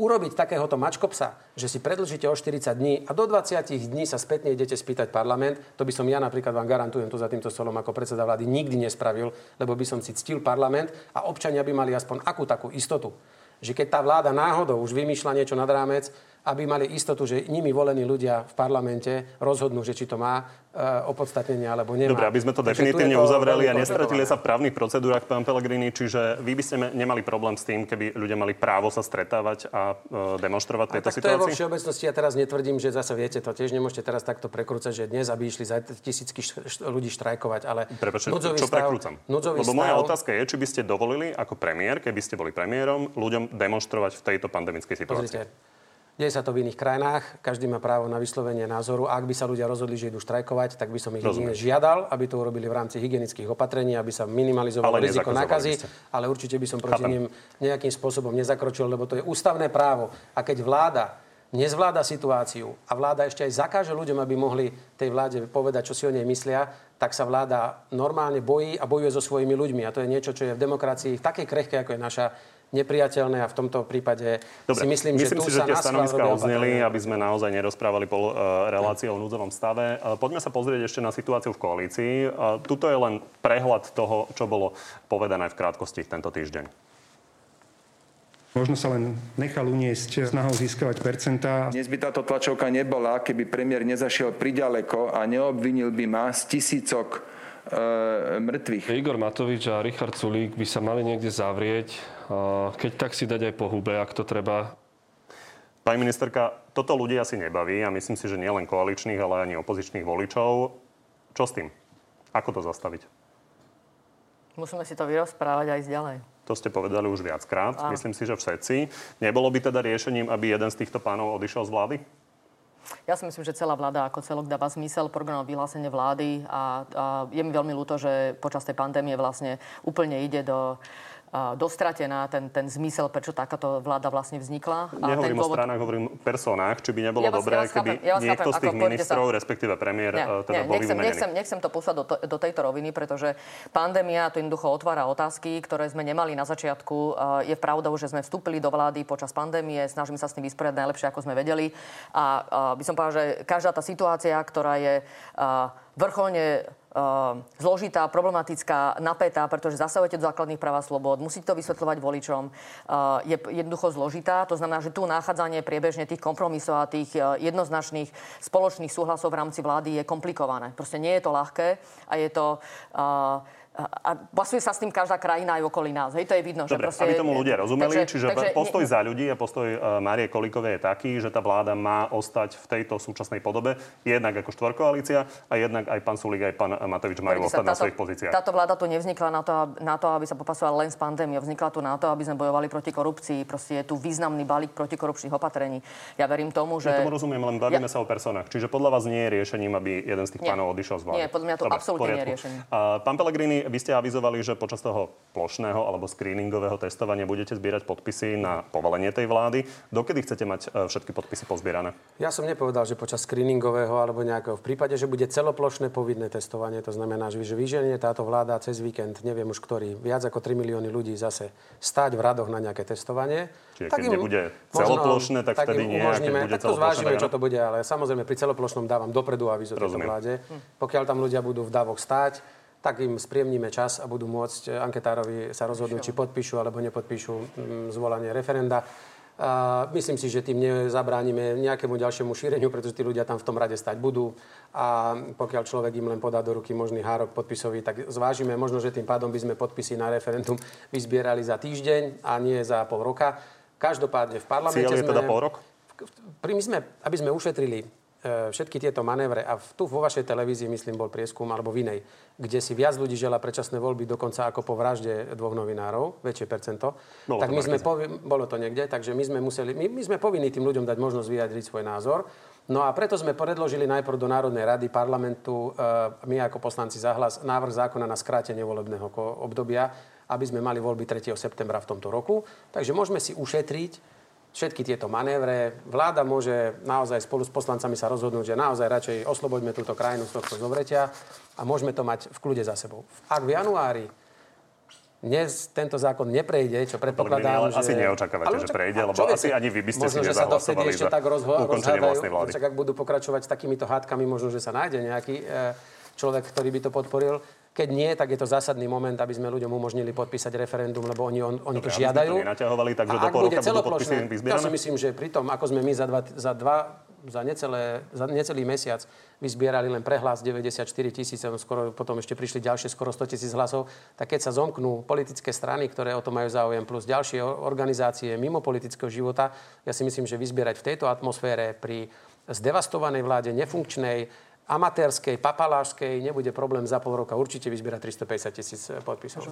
urobiť takéhoto mačkopsa, že si predlžíte o 40 dní a do 20 dní sa spätne idete spýtať parlament, to by som ja napríklad vám garantujem tu za týmto stolom ako predseda vlády nikdy nespravil, lebo by som si ctil parlament a občania by mali aspoň akú takú istotu, že keď tá vláda náhodou už vymýšľa niečo nad rámec, aby mali istotu, že nimi volení ľudia v parlamente rozhodnú, že či to má uh, opodstatnenie alebo nemá. Dobre, aby sme to Takže definitívne to uzavreli a nestratili sa v právnych procedúrach, pán Pellegrini, čiže vy by ste nemali problém s tým, keby ľudia mali právo sa stretávať a uh, demonstrovať v tejto tak situácii? To je vo všeobecnosti, ja teraz netvrdím, že zase viete, to tiež nemôžete teraz takto prekrúcať, že dnes, aby išli za tisícky ľudí štrajkovať, ale Prepačte, čo stav, prekrúcam? Lebo stav... moja otázka je, či by ste dovolili ako premiér, keby ste boli premiérom, ľuďom demonstrovať v tejto pandemickej situácii. Pozrite, Deje sa to v iných krajinách, každý má právo na vyslovenie názoru. A ak by sa ľudia rozhodli, že idú štrajkovať, tak by som ich jedine žiadal, aby to urobili v rámci hygienických opatrení, aby sa minimalizovalo ale riziko nákazy, ale určite by som proti ním nejakým spôsobom nezakročil, lebo to je ústavné právo. A keď vláda nezvláda situáciu a vláda ešte aj zakáže ľuďom, aby mohli tej vláde povedať, čo si o nej myslia, tak sa vláda normálne bojí a bojuje so svojimi ľuďmi. A to je niečo, čo je v demokracii v takej krehke, ako je naša, nepriateľné a v tomto prípade Dobre, si myslím, myslím že tu si, že tie stanoviská odzneli, aby sme naozaj nerozprávali pol uh, relácie o núdzovom stave. Uh, poďme sa pozrieť ešte na situáciu v koalícii. Uh, tuto je len prehľad toho, čo bolo povedané v krátkosti tento týždeň. Možno sa len nechal uniesť snahou získavať percentá. Dnes by táto tlačovka nebola, keby premiér nezašiel priďaleko a neobvinil by ma z tisícok e, mŕtvych. Igor Matovič a Richard Sulík by sa mali niekde zavrieť, keď tak si dať aj po hube, ak to treba. Pani ministerka, toto ľudí asi nebaví a myslím si, že nielen koaličných, ale ani opozičných voličov. Čo s tým? Ako to zastaviť? Musíme si to vyrozprávať aj ďalej. To ste povedali už viackrát. A. Myslím si, že všetci. Nebolo by teda riešením, aby jeden z týchto pánov odišiel z vlády? Ja si myslím, že celá vláda ako celok dáva zmysel programové vyhlásenie vlády a, a je mi veľmi ľúto, že počas tej pandémie vlastne úplne ide do dostratená ten, ten zmysel, prečo takáto vláda vlastne vznikla. A Nehovorím dôvod... o stranách, hovorím o personách. Či by nebolo ja dobré, ja keby ja niekto chápem, z tých ministrov, sa... respektíve premiér, nie, teda nie, bol nechcem, nechcem, nechcem to poslať do, do tejto roviny, pretože pandémia to jednoducho otvára otázky, ktoré sme nemali na začiatku. Je pravdou, že sme vstúpili do vlády počas pandémie, snažíme sa s tým vysporiadať najlepšie, ako sme vedeli. A, by som povedal, že každá tá situácia, ktorá je vrcholne Ehm, zložitá, problematická, napätá, pretože zasahujete do základných práv a slobod, musíte to vysvetľovať voličom, ehm, je jednoducho zložitá. To znamená, že tu nachádzanie priebežne tých kompromisov a tých e, jednoznačných spoločných súhlasov v rámci vlády je komplikované. Proste nie je to ľahké a je to a pasuje sa s tým každá krajina aj okolí nás. Hej, to je vidno. Dobre, že proste, aby tomu ľudia rozumeli, takže, čiže takže, postoj za ľudí a postoj uh, Márie Kolikovej je taký, že tá vláda má ostať v tejto súčasnej podobe, jednak ako štvorkoalícia a jednak aj pán Sulík, aj pán Matovič majú ostať táto, na svojich pozíciách. Táto vláda tu nevznikla na to, na to, aby sa popasovala len s pandémiou. Vznikla tu na to, aby sme bojovali proti korupcii. Proste je tu významný balík protikorupčných opatrení. Ja verím tomu, že... Ja tomu rozumiem, len bavíme ja... sa o personách. Čiže podľa vás nie je riešením, aby jeden z tých nie. pánov odišiel z vlády. Nie, podľa mňa to Dobre, absolútne nie je riešenie. Uh, pán Pellegrini, vy ste avizovali, že počas toho plošného alebo screeningového testovania budete zbierať podpisy na povolenie tej vlády. Dokedy chcete mať e, všetky podpisy pozbierané? Ja som nepovedal, že počas screeningového alebo nejakého. V prípade, že bude celoplošné povinné testovanie, to znamená, že vyženie táto vláda cez víkend, neviem už ktorý, viac ako 3 milióny ľudí zase stáť v radoch na nejaké testovanie. Čiže tak keď im, nebude celoplošné, tak, tak vtedy nie. Umožníme, tak to zvážime, čo to bude, ale samozrejme pri celoplošnom dávam dopredu avizo tejto vláde. Pokiaľ tam ľudia budú v davoch stáť, tak im spriemníme čas a budú môcť anketárovi sa rozhodnúť, či podpíšu alebo nepodpíšu mm, zvolanie referenda. A myslím si, že tým nezabránime nejakému ďalšiemu šíreniu, pretože tí ľudia tam v tom rade stať budú. A pokiaľ človek im len podá do ruky možný hárok podpisový, tak zvážime možno, že tým pádom by sme podpisy na referendum vyzbierali za týždeň a nie za pol roka. Každopádne v parlamente Cieľ je teda pol rok? My sme, aby sme ušetrili všetky tieto manévre, a tu vo vašej televízii, myslím, bol prieskum, alebo v inej, kde si viac ľudí žela predčasné voľby dokonca ako po vražde dvoch novinárov, väčšie percento, bolo tak my sme, povi- bolo to niekde, takže my sme museli, my, my sme povinní tým ľuďom dať možnosť vyjadriť svoj názor. No a preto sme predložili najprv do Národnej rady parlamentu, e, my ako poslanci zahlas, návrh zákona na skrátenie volebného obdobia, aby sme mali voľby 3. septembra v tomto roku. Takže môžeme si ušetriť všetky tieto manévre. Vláda môže naozaj spolu s poslancami sa rozhodnúť, že naozaj radšej osloboďme túto krajinu z tohto zovretia a môžeme to mať v kľude za sebou. Ak v januári dnes tento zákon neprejde, čo predpokladám, ale že... Asi neočakávate, že prejde, lebo asi ani vy by ste možno, si nezahlasovali ešte tak rozho- ukončenie vlastnej vlády. Čak ak budú pokračovať s takýmito hádkami, možno, že sa nájde nejaký e, človek, ktorý by to podporil. Keď nie, tak je to zásadný moment, aby sme ľuďom umožnili podpísať referendum, lebo oni, on, oni Dobre, to žiadajú. Aby takže do pol roka budú podpisy Ja si myslím, že pri tom, ako sme my za dva, za dva za, necelé, za necelý mesiac vyzbierali len prehlas 94 tisíc, skoro potom ešte prišli ďalšie skoro 100 tisíc hlasov, tak keď sa zomknú politické strany, ktoré o to majú záujem, plus ďalšie organizácie mimo politického života, ja si myslím, že vyzbierať v tejto atmosfére pri zdevastovanej vláde, nefunkčnej, amatérskej, papalášskej nebude problém za pol roka určite vyzbierať 350 tisíc eh, podpisov.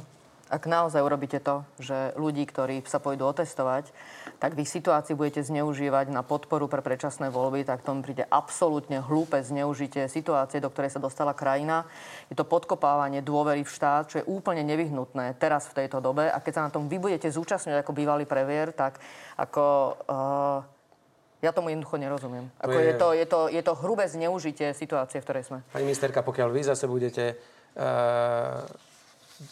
Ak naozaj urobíte to, že ľudí, ktorí sa pôjdu otestovať, tak v ich situácii budete zneužívať na podporu pre predčasné voľby, tak tomu príde absolútne hlúpe zneužitie situácie, do ktorej sa dostala krajina. Je to podkopávanie dôvery v štát, čo je úplne nevyhnutné teraz v tejto dobe. A keď sa na tom vy budete zúčastňovať ako bývalý previer, tak ako... Uh, ja tomu jednoducho nerozumiem. Ako je... Je, to, je, to, je to hrubé zneužitie situácie, v ktorej sme. Pani ministerka, pokiaľ vy zase budete uh,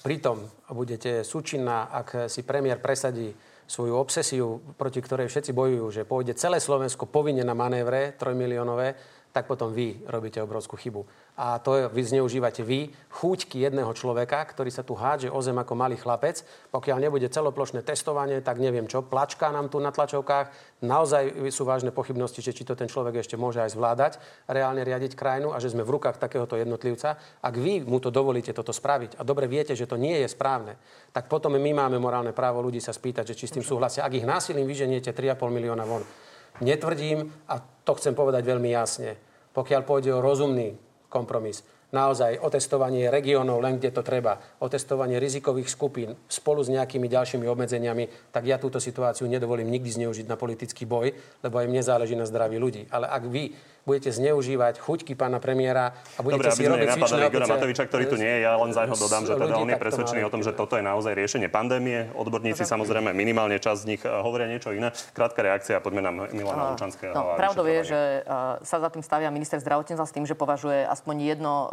pritom a budete súčinná, ak si premiér presadí svoju obsesiu, proti ktorej všetci bojujú, že pôjde celé Slovensko povinne na manévre trojmiliónové, tak potom vy robíte obrovskú chybu. A to vy zneužívate vy, chúťky jedného človeka, ktorý sa tu hádže o zem ako malý chlapec. Pokiaľ nebude celoplošné testovanie, tak neviem čo, plačka nám tu na tlačovkách. Naozaj sú vážne pochybnosti, že či to ten človek ešte môže aj zvládať, reálne riadiť krajinu a že sme v rukách takéhoto jednotlivca. Ak vy mu to dovolíte toto spraviť a dobre viete, že to nie je správne, tak potom my máme morálne právo ľudí sa spýtať, že či s tým súhlasia. Ak ich násilím vyženiete 3,5 milióna von. Netvrdím, a to chcem povedať veľmi jasne, pokiaľ pôjde o rozumný kompromis, naozaj otestovanie regiónov len kde to treba, otestovanie rizikových skupín spolu s nejakými ďalšími obmedzeniami, tak ja túto situáciu nedovolím nikdy zneužiť na politický boj, lebo aj mne záleží na zdraví ľudí. Ale ak vy budete zneužívať chuťky pána premiéra a budete Dobre, si robiť cvičné Igora Matoviča, ktorý tu nie je, ja len za jeho dodám, že teda on je presvedčený o tom, že toto je naozaj riešenie pandémie. Odborníci samozrejme minimálne časť z nich eh, hovoria niečo iné. Krátka reakcia, poďme na Milana Lučanského. No, pravdou je, že uh, sa za tým stavia minister zdravotníctva s tým, že považuje aspoň jedno uh,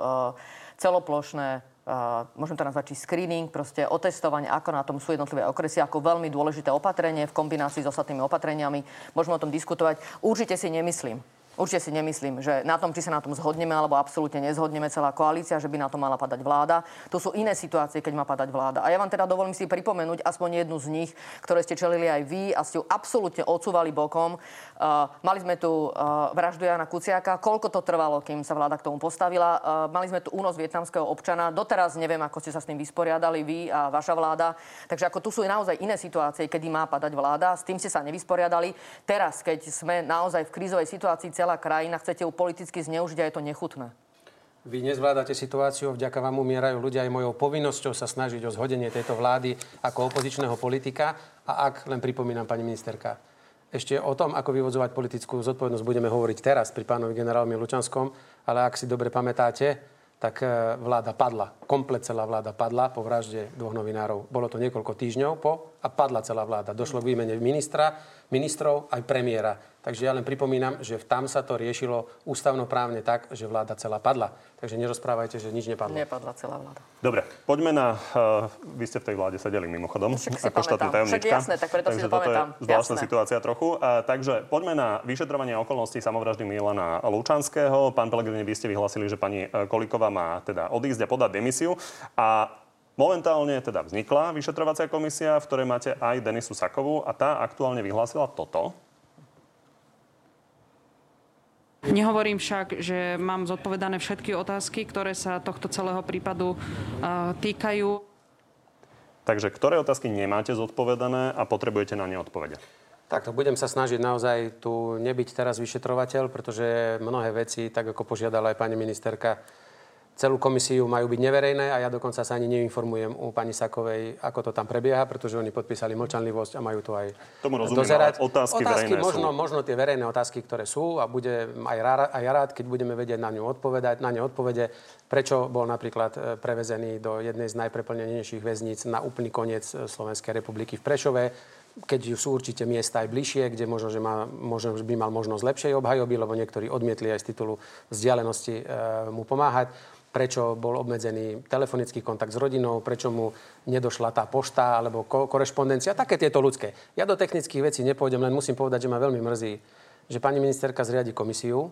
celoplošné Uh, môžem to nazvať, či screening, proste otestovanie, ako na tom sú jednotlivé okresy, ako veľmi dôležité opatrenie v kombinácii s ostatnými opatreniami. Môžeme o tom diskutovať. Určite si nemyslím, Určite si nemyslím, že na tom, či sa na tom zhodneme alebo absolútne nezhodneme celá koalícia, že by na to mala padať vláda. To sú iné situácie, keď má padať vláda. A ja vám teda dovolím si pripomenúť aspoň jednu z nich, ktoré ste čelili aj vy a ste ju absolútne odsúvali bokom. Uh, mali sme tu uh, vraždu Jana Kuciaka. Koľko to trvalo, kým sa vláda k tomu postavila? Uh, mali sme tu únos vietnamského občana. Doteraz neviem, ako ste sa s tým vysporiadali vy a vaša vláda. Takže ako tu sú naozaj iné situácie, kedy má padať vláda. S tým ste sa nevysporiadali. Teraz, keď sme naozaj v krízovej situácii celá krajina, chcete ju politicky zneužiť a je to nechutné. Vy nezvládate situáciu, vďaka vám umierajú ľudia aj mojou povinnosťou sa snažiť o zhodenie tejto vlády ako opozičného politika. A ak, len pripomínam, pani ministerka, ešte o tom, ako vyvodzovať politickú zodpovednosť, budeme hovoriť teraz pri pánovi generálovi Lučanskom, ale ak si dobre pamätáte, tak e, vláda padla. Komplet celá vláda padla po vražde dvoch novinárov. Bolo to niekoľko týždňov po a padla celá vláda. Došlo k výmene ministra, ministrov aj premiéra. Takže ja len pripomínam, že tam sa to riešilo ústavnoprávne tak, že vláda celá padla. Takže nerozprávajte, že nič nepadlo. Nepadla celá vláda. Dobre, poďme na... Uh, vy ste v tej vláde sedeli mimochodom, ako štátna tajomnička. Však jasné, tak preto takže si to pamätám. je zvláštna situácia trochu. Uh, takže poďme na vyšetrovanie okolností samovraždy Milana Lučanského. Pán Pelegrini, vy ste vyhlasili, že pani e, Koliková má teda odísť a podať demisiu. A Momentálne teda vznikla vyšetrovacia komisia, v ktorej máte aj Denisu Sakovú a tá aktuálne vyhlásila toto. Nehovorím však, že mám zodpovedané všetky otázky, ktoré sa tohto celého prípadu uh, týkajú. Takže ktoré otázky nemáte zodpovedané a potrebujete na ne odpovede? Takto budem sa snažiť naozaj tu nebyť teraz vyšetrovateľ, pretože mnohé veci, tak ako požiadala aj pani ministerka, Celú komisiu majú byť neverejné a ja dokonca sa ani neinformujem u pani Sakovej, ako to tam prebieha, pretože oni podpísali mlčanlivosť a majú to aj Tomu rozumiem, dozerať. otázky, otázky možno, sú. možno tie verejné otázky, ktoré sú a bude aj, rád, aj rád, keď budeme vedieť na ňu odpovedať, na ne odpovede, prečo bol napríklad e, prevezený do jednej z najpreplnenejších väzníc na úplný koniec e, Slovenskej republiky v Prešove, keď sú určite miesta aj bližšie, kde možno, že má, možno, by mal možnosť lepšej obhajoby, lebo niektorí odmietli aj z titulu vzdialenosti e, mu pomáhať prečo bol obmedzený telefonický kontakt s rodinou, prečo mu nedošla tá pošta alebo ko- korešpondencia, také tieto ľudské. Ja do technických vecí nepôjdem, len musím povedať, že ma veľmi mrzí, že pani ministerka zriadi komisiu.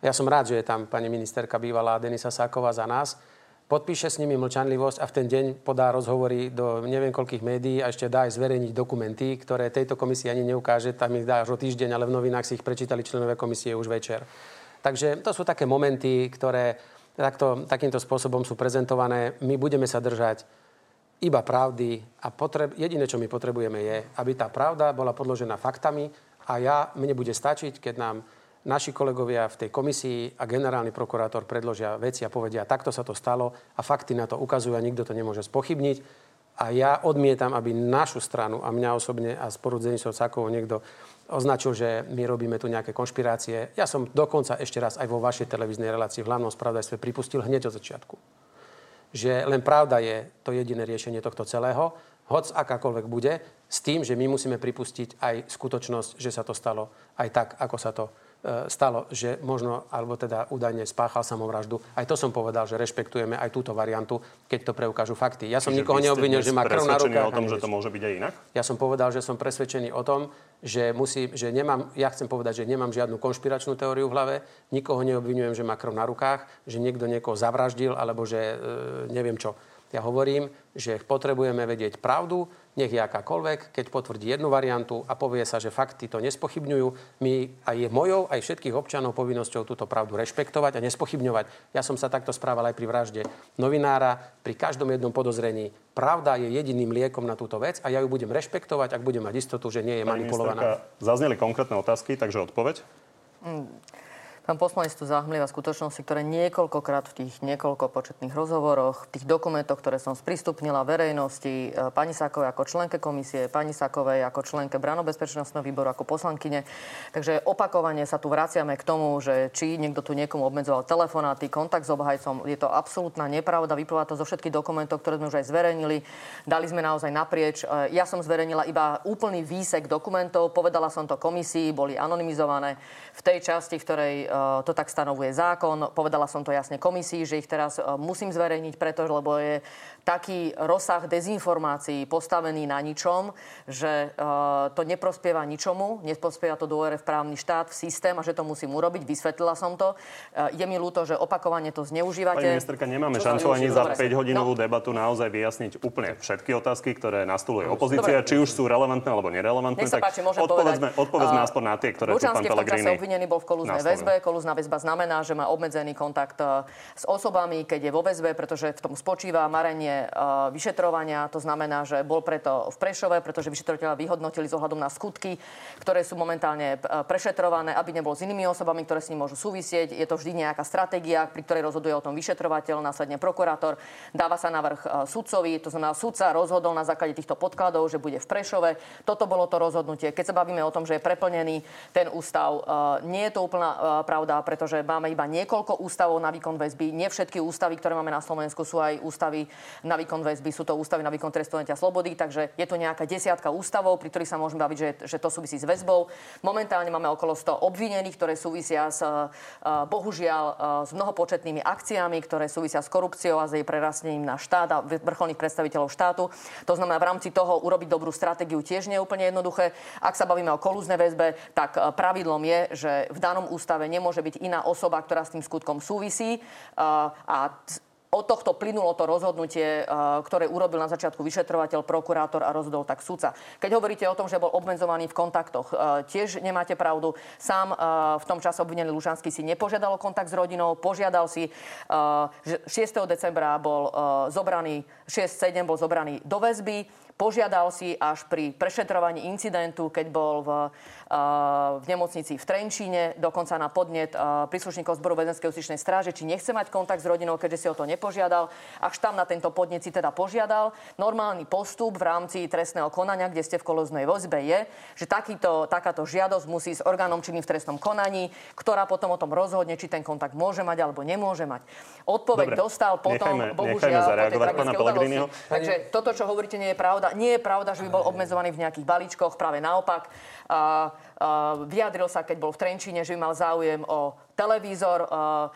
Ja som rád, že je tam pani ministerka bývalá Denisa Sáková za nás. Podpíše s nimi mlčanlivosť a v ten deň podá rozhovory do neviem koľkých médií a ešte dá aj zverejniť dokumenty, ktoré tejto komisii ani neukáže. Tam ich dá až o týždeň, ale v novinách si ich prečítali členové komisie už večer. Takže to sú také momenty, ktoré takto, takýmto spôsobom sú prezentované. My budeme sa držať iba pravdy a potreb, jediné, čo my potrebujeme je, aby tá pravda bola podložená faktami a ja, mne bude stačiť, keď nám naši kolegovia v tej komisii a generálny prokurátor predložia veci a povedia, takto sa to stalo a fakty na to ukazujú a nikto to nemôže spochybniť. A ja odmietam, aby našu stranu a mňa osobne a spolu s Denisou Sakovou niekto označil, že my robíme tu nejaké konšpirácie. Ja som dokonca ešte raz aj vo vašej televíznej relácii v hlavnom spravodajstve pripustil hneď od začiatku, že len pravda je to jediné riešenie tohto celého, hoc akákoľvek bude, s tým, že my musíme pripustiť aj skutočnosť, že sa to stalo aj tak, ako sa to stalo, že možno, alebo teda údajne spáchal samovraždu. Aj to som povedal, že rešpektujeme aj túto variantu, keď to preukážu fakty. Ja som Čiže nikoho neobvinil, že má krv na rukách. o tom, že to môže byť aj inak? Ja som povedal, že som presvedčený o tom, že, musí, že nemám, ja chcem povedať, že nemám žiadnu konšpiračnú teóriu v hlave, nikoho neobvinujem, že má krv na rukách, že niekto niekoho zavraždil, alebo že e, neviem čo. Ja hovorím, že potrebujeme vedieť pravdu, nech je akákoľvek, keď potvrdí jednu variantu a povie sa, že fakty to nespochybňujú, my aj je mojou, aj všetkých občanov povinnosťou túto pravdu rešpektovať a nespochybňovať. Ja som sa takto správal aj pri vražde novinára, pri každom jednom podozrení. Pravda je jediným liekom na túto vec a ja ju budem rešpektovať, ak budem mať istotu, že nie je Pani manipulovaná. Zazneli konkrétne otázky, takže odpoveď. Mm. Pán poslanec tu zahmlieva skutočnosti, ktoré niekoľkokrát v tých niekoľko početných rozhovoroch, v tých dokumentoch, ktoré som sprístupnila verejnosti, e, pani Sákovej ako členke komisie, pani Sákovej ako členke Branobezpečnostného výboru, ako poslankyne. Takže opakovane sa tu vraciame k tomu, že či niekto tu niekomu obmedzoval telefonáty, kontakt s obhajcom. Je to absolútna nepravda, vyplýva to zo všetkých dokumentov, ktoré sme už aj zverejnili. Dali sme naozaj naprieč. E, ja som zverejnila iba úplný výsek dokumentov, povedala som to komisii, boli anonymizované v tej časti, v ktorej e, to tak stanovuje zákon. Povedala som to jasne komisii, že ich teraz musím zverejniť preto, lebo je taký rozsah dezinformácií postavený na ničom, že to neprospieva ničomu, neprospieva to dôvere v právny štát, v systém a že to musím urobiť. Vysvetlila som to. Je mi ľúto, že opakovane to zneužívate. Pani ministerka, nemáme Čo šancu ani za 5-hodinovú no. debatu naozaj vyjasniť úplne všetky otázky, ktoré nastoluje opozícia, Dobre. či už sú relevantné alebo nerelevantné. Nech sa páči, môžem. Odpovedzme uh, aspoň na tie, ktoré tu pán Pellegrini obvinený bol v kolúznej väzbe. Kolúzna väzba znamená, že má obmedzený kontakt s osobami, keď je vo väzbe, pretože v tom spočíva marenie Eh, vyšetrovania. To znamená, že bol preto v Prešove, pretože vyšetrovateľa vyhodnotili ohľadom na skutky, ktoré sú momentálne eh, prešetrované, aby nebol s inými osobami, ktoré s ním môžu súvisieť. Je to vždy nejaká stratégia, pri ktorej rozhoduje o tom vyšetrovateľ, následne prokurátor. Dáva sa navrh sudcovi, to znamená, sudca rozhodol na základe týchto podkladov, že bude v Prešove. Toto bolo to rozhodnutie. Keď sa bavíme o tom, že je preplnený ten ústav, nie je to úplná pravda, pretože máme iba niekoľko ústavov na výkon väzby. Nie všetky ústavy, ktoré máme na Slovensku, sú aj ústavy na výkon väzby, sú to ústavy na výkon trestu slobody, takže je to nejaká desiatka ústavov, pri ktorých sa môžeme baviť, že, že to súvisí s väzbou. Momentálne máme okolo 100 obvinených, ktoré súvisia s, eh, bohužiaľ eh, s mnohopočetnými akciami, ktoré súvisia s korupciou a s jej prerastnením na štát a vrcholných predstaviteľov štátu. To znamená, v rámci toho urobiť dobrú stratégiu tiež nie je úplne jednoduché. Ak sa bavíme o kolúznej väzbe, tak eh, pravidlom je, že v danom ústave nemôže byť iná osoba, ktorá s tým skutkom súvisí a od tohto plynulo to rozhodnutie, eh, ktoré urobil na začiatku vyšetrovateľ, prokurátor a rozhodol tak sudca. Keď hovoríte o tom, že bol obmedzovaný v kontaktoch, eh, tiež nemáte pravdu. Sám v tom čase obvinený Lužanský si nepožiadal kontakt s rodinou, požiadal si, že 6. decembra bol zobraný, 6-7 bol zobraný do väzby Požiadal si až pri prešetrovaní incidentu, keď bol v, v nemocnici v Trenčíne, dokonca na podnet príslušníkov zboru väzenskej justičnej stráže, či nechce mať kontakt s rodinou, keďže si o to nepožiadal. Až tam na tento podnet si teda požiadal. Normálny postup v rámci trestného konania, kde ste v koloznej vozbe, je, že takýto, takáto žiadosť musí s orgánom činným v trestnom konaní, ktorá potom o tom rozhodne, či ten kontakt môže mať alebo nemôže mať. Odpoveď Dobre, dostal potom, nechajme, bohužiaľ, nechajme po tej tragickej Takže toto, čo hovoríte, nie je pravda pravda. Nie je pravda, že by bol obmedzovaný v nejakých balíčkoch, práve naopak. uh, vyjadril sa, keď bol v Trenčíne, že by mal záujem o televízor. A,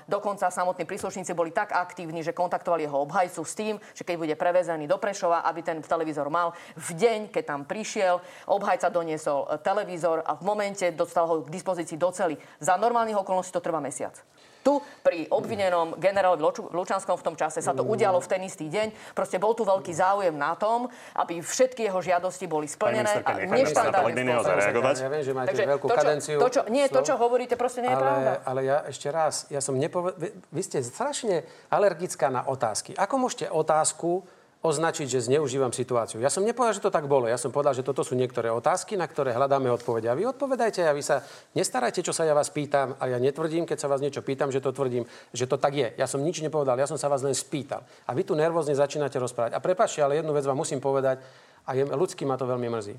dokonca samotní príslušníci boli tak aktívni, že kontaktovali jeho obhajcu s tým, že keď bude prevezený do Prešova, aby ten televízor mal. V deň, keď tam prišiel, obhajca doniesol televízor a v momente dostal ho k dispozícii doceli. Za normálnych okolností to trvá mesiac. Tu pri obvinenom generálovi Lučanskom v tom čase sa to udialo v ten istý deň. Proste bol tu veľký záujem na tom, aby všetky jeho žiadosti boli splnené a neštandardným spôsobom. Ja viem, že máte Takže veľkú to, čo, kadenciu. To, čo, nie, to, čo hovoríte, proste nie je ale, pravda. Ale ja ešte raz, ja som nepovedal... Vy, vy ste strašne alergická na otázky. Ako môžete otázku označiť, že zneužívam situáciu. Ja som nepovedal, že to tak bolo. Ja som povedal, že toto sú niektoré otázky, na ktoré hľadáme odpovede. A vy odpovedajte a vy sa nestarajte, čo sa ja vás pýtam. A ja netvrdím, keď sa vás niečo pýtam, že to tvrdím, že to tak je. Ja som nič nepovedal, ja som sa vás len spýtal. A vy tu nervózne začínate rozprávať. A prepačte, ale jednu vec vám musím povedať, a je, ľudsky ma to veľmi mrzí.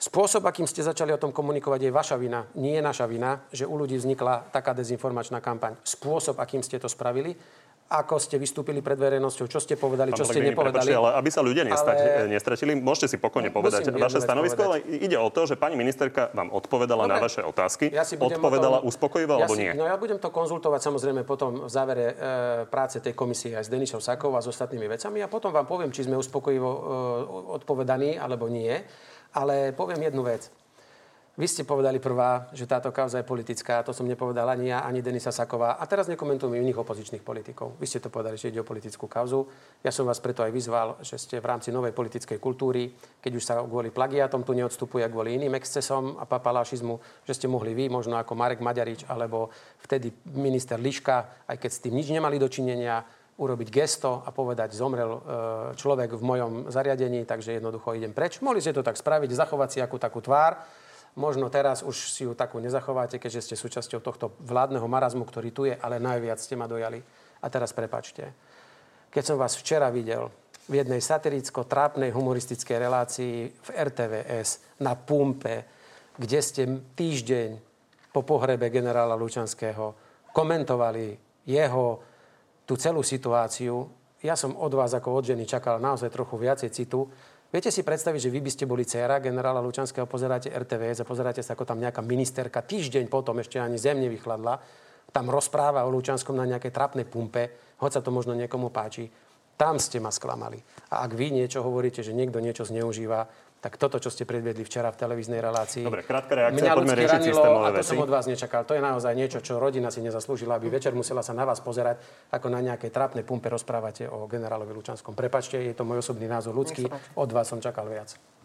Spôsob, akým ste začali o tom komunikovať, je vaša vina. Nie je naša vina, že u ľudí vznikla taká dezinformačná kampaň. Spôsob, akým ste to spravili, ako ste vystúpili pred verejnosťou, čo ste povedali, čo ste nepovedali. Prepačte, ale aby sa ľudia ale... nestratili, môžete si pokojne povedať vaše stanovisko, ale ide o to, že pani ministerka vám odpovedala Dobre. na vaše otázky. Ja si odpovedala tom... uspokojivo ja alebo si... nie? No ja budem to konzultovať samozrejme potom v závere e, práce tej komisie aj s Denisou Sakovou a s ostatnými vecami a potom vám poviem, či sme uspokojivo e, odpovedaní alebo nie. Ale poviem jednu vec. Vy ste povedali prvá, že táto kauza je politická. To som nepovedal ani ja, ani Denisa Saková. A teraz nekomentujem iných opozičných politikov. Vy ste to povedali, že ide o politickú kauzu. Ja som vás preto aj vyzval, že ste v rámci novej politickej kultúry, keď už sa kvôli plagiatom tu neodstupuje kvôli iným excesom a papalášizmu, že ste mohli vy, možno ako Marek Maďarič alebo vtedy minister Liška, aj keď s tým nič nemali dočinenia, urobiť gesto a povedať, zomrel e, človek v mojom zariadení, takže jednoducho idem preč. Mohli ste to tak spraviť, zachovať si akú takú tvár, Možno teraz už si ju takú nezachováte, keďže ste súčasťou tohto vládneho marazmu, ktorý tu je, ale najviac ste ma dojali. A teraz prepačte. Keď som vás včera videl v jednej satiricko-trápnej humoristickej relácii v RTVS na Pumpe, kde ste týždeň po pohrebe generála Lučanského komentovali jeho tú celú situáciu. Ja som od vás ako od ženy čakal naozaj trochu viacej citu, Viete si predstaviť, že vy by ste boli dcera generála Lučanského, pozeráte RTVS a pozeráte sa, ako tam nejaká ministerka týždeň potom ešte ani zem nevychladla, tam rozpráva o Lučanskom na nejakej trapnej pumpe, hoď sa to možno niekomu páči. Tam ste ma sklamali. A ak vy niečo hovoríte, že niekto niečo zneužíva, tak toto, čo ste predviedli včera v televíznej relácii... Dobre, krátka reakcia, poďme riešiť systémové a to veci. som od vás nečakal. To je naozaj niečo, čo rodina si nezaslúžila, aby večer musela sa na vás pozerať, ako na nejakej trápnej pumpe rozprávate o generálovi Lučanskom. Prepačte, je to môj osobný názor ľudský. Od vás som čakal viac.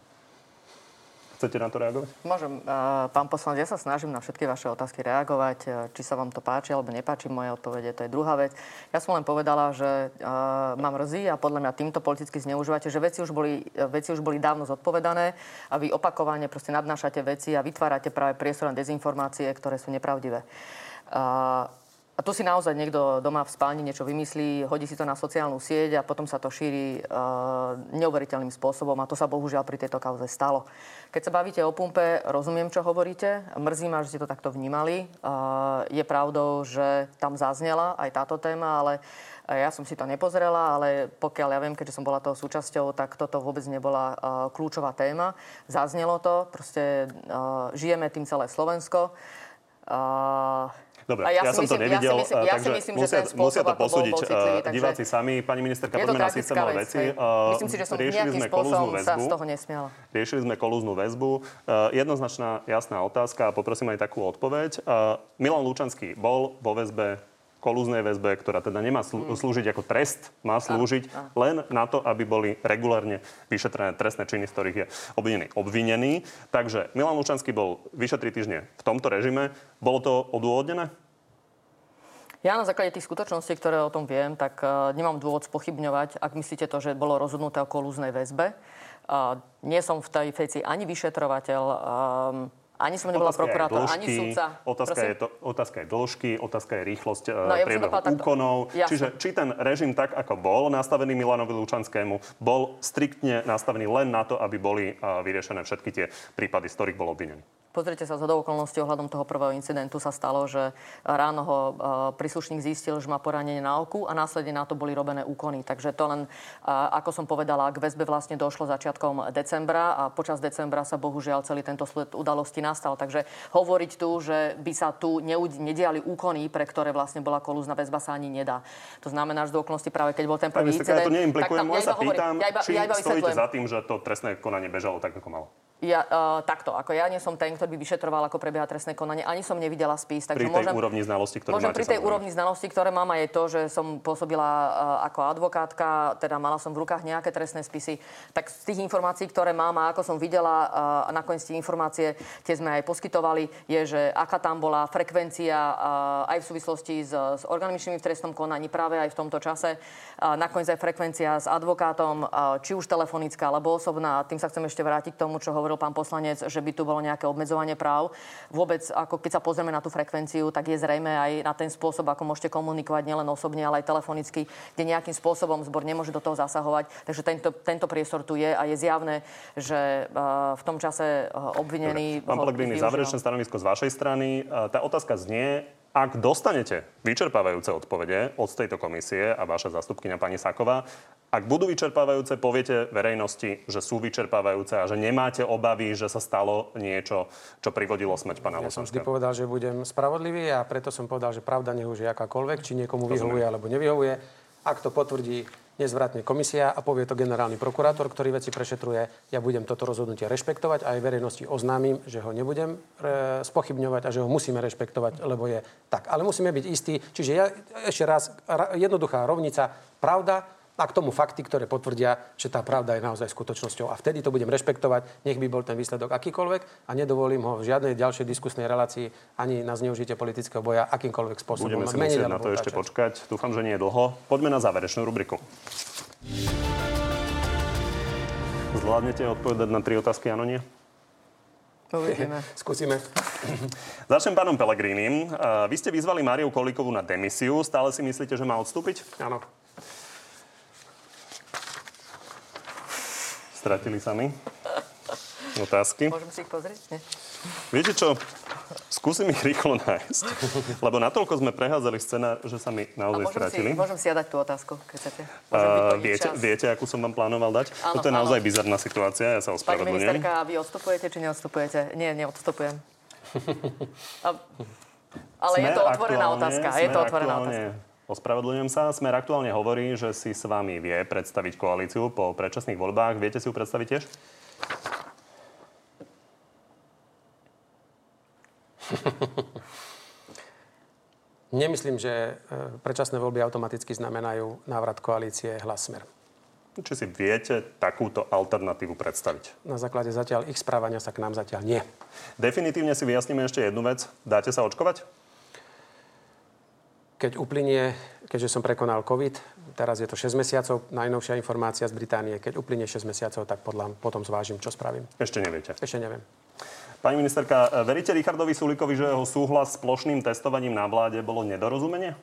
Chcete na to reagovať? Môžem. Pán poslanec, ja sa snažím na všetky vaše otázky reagovať. E, či sa vám to páči alebo nepáči moje odpovede, to je druhá vec. Ja som len povedala, že uh, mám mrzí a podľa mňa týmto politicky zneužívate, že veci už, boli, veci už boli dávno zodpovedané a vy opakovane proste nadnášate veci a vytvárate práve priestor na dezinformácie, ktoré sú nepravdivé. A tu si naozaj niekto doma v spálni niečo vymyslí, hodí si to na sociálnu sieť a potom sa to šíri uh, neuveriteľným spôsobom a to sa bohužiaľ pri tejto kauze stalo. Keď sa bavíte o pumpe, rozumiem, čo hovoríte. Mrzí ma, že ste to takto vnímali. Uh, je pravdou, že tam zaznela aj táto téma, ale ja som si to nepozrela, ale pokiaľ ja viem, keďže som bola toho súčasťou, tak toto vôbec nebola uh, kľúčová téma. Zaznelo to, proste uh, žijeme tým celé Slovensko. Uh, Dobre, ja, ja som myslím, to nevidel, ja si myslím, ja takže myslím, musia, že musia to posúdiť citlivý, takže... diváci sami. Pani ministerka, poďme na systémové veci. Myslím si, že som Riešili väzbu. sa z toho nesmiala. Riešili sme kolúznu väzbu. Uh, jednoznačná, jasná otázka a poprosím aj takú odpoveď. Milan Lučanský bol vo väzbe kolúznej väzbe, ktorá teda nemá mm. slúžiť ako trest, má slúžiť len na to, aby boli regulárne vyšetrené trestné činy, z ktorých je obvinený obvinený. Takže Milan Lučanský bol vyše 3 týždne v tomto režime. Bolo to odôvodnené? Ja na základe tých skutočností, ktoré o tom viem, tak uh, nemám dôvod spochybňovať, ak myslíte to, že bolo rozhodnuté o kolúznej väzbe. Uh, nie som v tej veci ani vyšetrovateľ. Um, ani som nebola prokurátor, ani sudca. Otázka je, to, otázka je dĺžky, otázka je rýchlosť no, ja priebehu úkonov. Jasne. Čiže či ten režim tak, ako bol nastavený Milanovi Lučanskému, bol striktne nastavený len na to, aby boli vyriešené všetky tie prípady, z ktorých bol obvinený. Pozrite sa, z okolností ohľadom toho prvého incidentu sa stalo, že ráno ho e, príslušník zistil, že má poranenie na oku a následne na to boli robené úkony. Takže to len, ako som povedala, k väzbe vlastne došlo začiatkom decembra a počas decembra sa bohužiaľ celý tento sled udalosti nastal. Takže hovoriť tu, že by sa tu nediali úkony, pre ktoré vlastne bola kolúzna väzba, sa ani nedá. To znamená, že do okolnosti práve keď bol ten prvý incident... Ja to neimplikujem, ja sa pýtam, ja iba, či ja iba stojíte za tým, že to trestné konanie bežalo tak, ako malo. Ja, uh, takto, ako ja nie som ten, ktorý by vyšetroval, ako prebieha trestné konanie, ani som nevidela spis. Takže pri tej môžem, úrovni znalosti, ktoré môžem máte, pri tej úrovni znalosti, ktoré mám, aj to, že som pôsobila uh, ako advokátka, teda mala som v rukách nejaké trestné spisy, tak z tých informácií, ktoré mám a ako som videla, uh, a nakoniec tie informácie, tie sme aj poskytovali, je, že aká tam bola frekvencia uh, aj v súvislosti s, s orgánmi v trestnom konaní práve aj v tomto čase. Uh, nakoniec aj frekvencia s advokátom, uh, či už telefonická alebo osobná. Tým sa chcem ešte vrátiť k tomu, čo hovoril pán poslanec, že by tu bolo nejaké obmedzovanie práv. Vôbec, ako keď sa pozrieme na tú frekvenciu, tak je zrejme aj na ten spôsob, ako môžete komunikovať nielen osobne, ale aj telefonicky, kde nejakým spôsobom zbor nemôže do toho zasahovať. Takže tento, tento priestor tu je a je zjavné, že uh, v tom čase uh, obvinený... Pán Pellegrini, záverečné stanovisko z vašej strany. Uh, tá otázka znie, Ak dostanete vyčerpávajúce odpovede od tejto komisie a vaša zastupkynia pani Saková, ak budú vyčerpávajúce, poviete verejnosti, že sú vyčerpávajúce a že nemáte obavy, že sa stalo niečo, čo privodilo smrť pana Ja som vždy povedal, že budem spravodlivý a preto som povedal, že pravda nech už je akákoľvek, či niekomu vyhovuje alebo nevyhovuje. Ak to potvrdí nezvratne komisia a povie to generálny prokurátor, ktorý veci prešetruje. Ja budem toto rozhodnutie rešpektovať a aj verejnosti oznámim, že ho nebudem e, spochybňovať a že ho musíme rešpektovať, lebo je tak. Ale musíme byť istí. Čiže ja ešte raz, jednoduchá rovnica, pravda, a k tomu fakty, ktoré potvrdia, že tá pravda je naozaj skutočnosťou. A vtedy to budem rešpektovať, nech by bol ten výsledok akýkoľvek a nedovolím ho v žiadnej ďalšej diskusnej relácii ani na zneužitie politického boja akýmkoľvek spôsobom. Budeme si musieť na to ešte počkať. Dúfam, že nie je dlho. Poďme na záverečnú rubriku. Zvládnete odpovedať na tri otázky, áno, nie? Uvidíme. Skúsime. Začnem pánom Pelegrínim. Vy ste vyzvali Máriu Kolíkovú na demisiu. Stále si myslíte, že má odstúpiť? Áno. Stratili sa mi otázky. Môžem si ich pozrieť? Nie. Viete čo? Skúsim ich rýchlo nájsť. Lebo natoľko sme prehádzali scenár, že sa mi naozaj môžem stratili. Si, môžem si ja dať tú otázku, keď chcete. Uh, viete, viete, akú som vám plánoval dať? Áno, Toto je naozaj áno. bizarná situácia, ja sa Pani ospravedlňujem. ministerka, vy odstupujete, či neodstupujete? Nie, neodstupujem. A, ale je to otvorená otázka. Je to otvorená otázka. Ospravedlňujem sa. Smer aktuálne hovorí, že si s vami vie predstaviť koalíciu po predčasných voľbách. Viete si ju predstaviť tiež? Nemyslím, že e, predčasné voľby automaticky znamenajú návrat koalície hlas smer. Či si viete takúto alternatívu predstaviť? Na základe zatiaľ ich správania sa k nám zatiaľ nie. Definitívne si vyjasníme ešte jednu vec. Dáte sa očkovať? Keď uplynie, keďže som prekonal COVID, teraz je to 6 mesiacov, najnovšia informácia z Británie, keď uplynie 6 mesiacov, tak podľa, potom zvážim, čo spravím. Ešte neviete. Ešte neviem. Pani ministerka, veríte Richardovi Sulikovi, že jeho súhlas s plošným testovaním na vláde bolo nedorozumenie?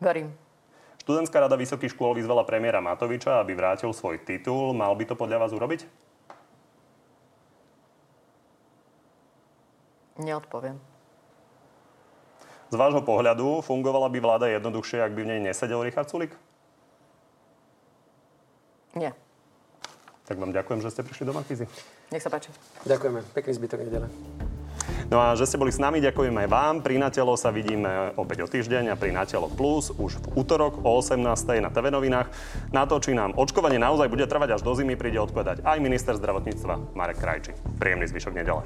Verím. Študentská rada vysokých škôl vyzvala premiéra Matoviča, aby vrátil svoj titul. Mal by to podľa vás urobiť? Neodpoviem. Z vášho pohľadu fungovala by vláda jednoduchšie, ak by v nej nesedel Richard Sulik? Nie. Tak vám ďakujem, že ste prišli do Markízy. Nech sa páči. Ďakujeme. Pekný zbytok nedele. No a že ste boli s nami, ďakujem aj vám. Pri Natelo sa vidíme opäť o týždeň a pri Natelo Plus už v útorok o 18. na TV novinách. Na to, či nám očkovanie naozaj bude trvať až do zimy, príde odpovedať aj minister zdravotníctva Marek Krajči. Príjemný zvyšok nedele.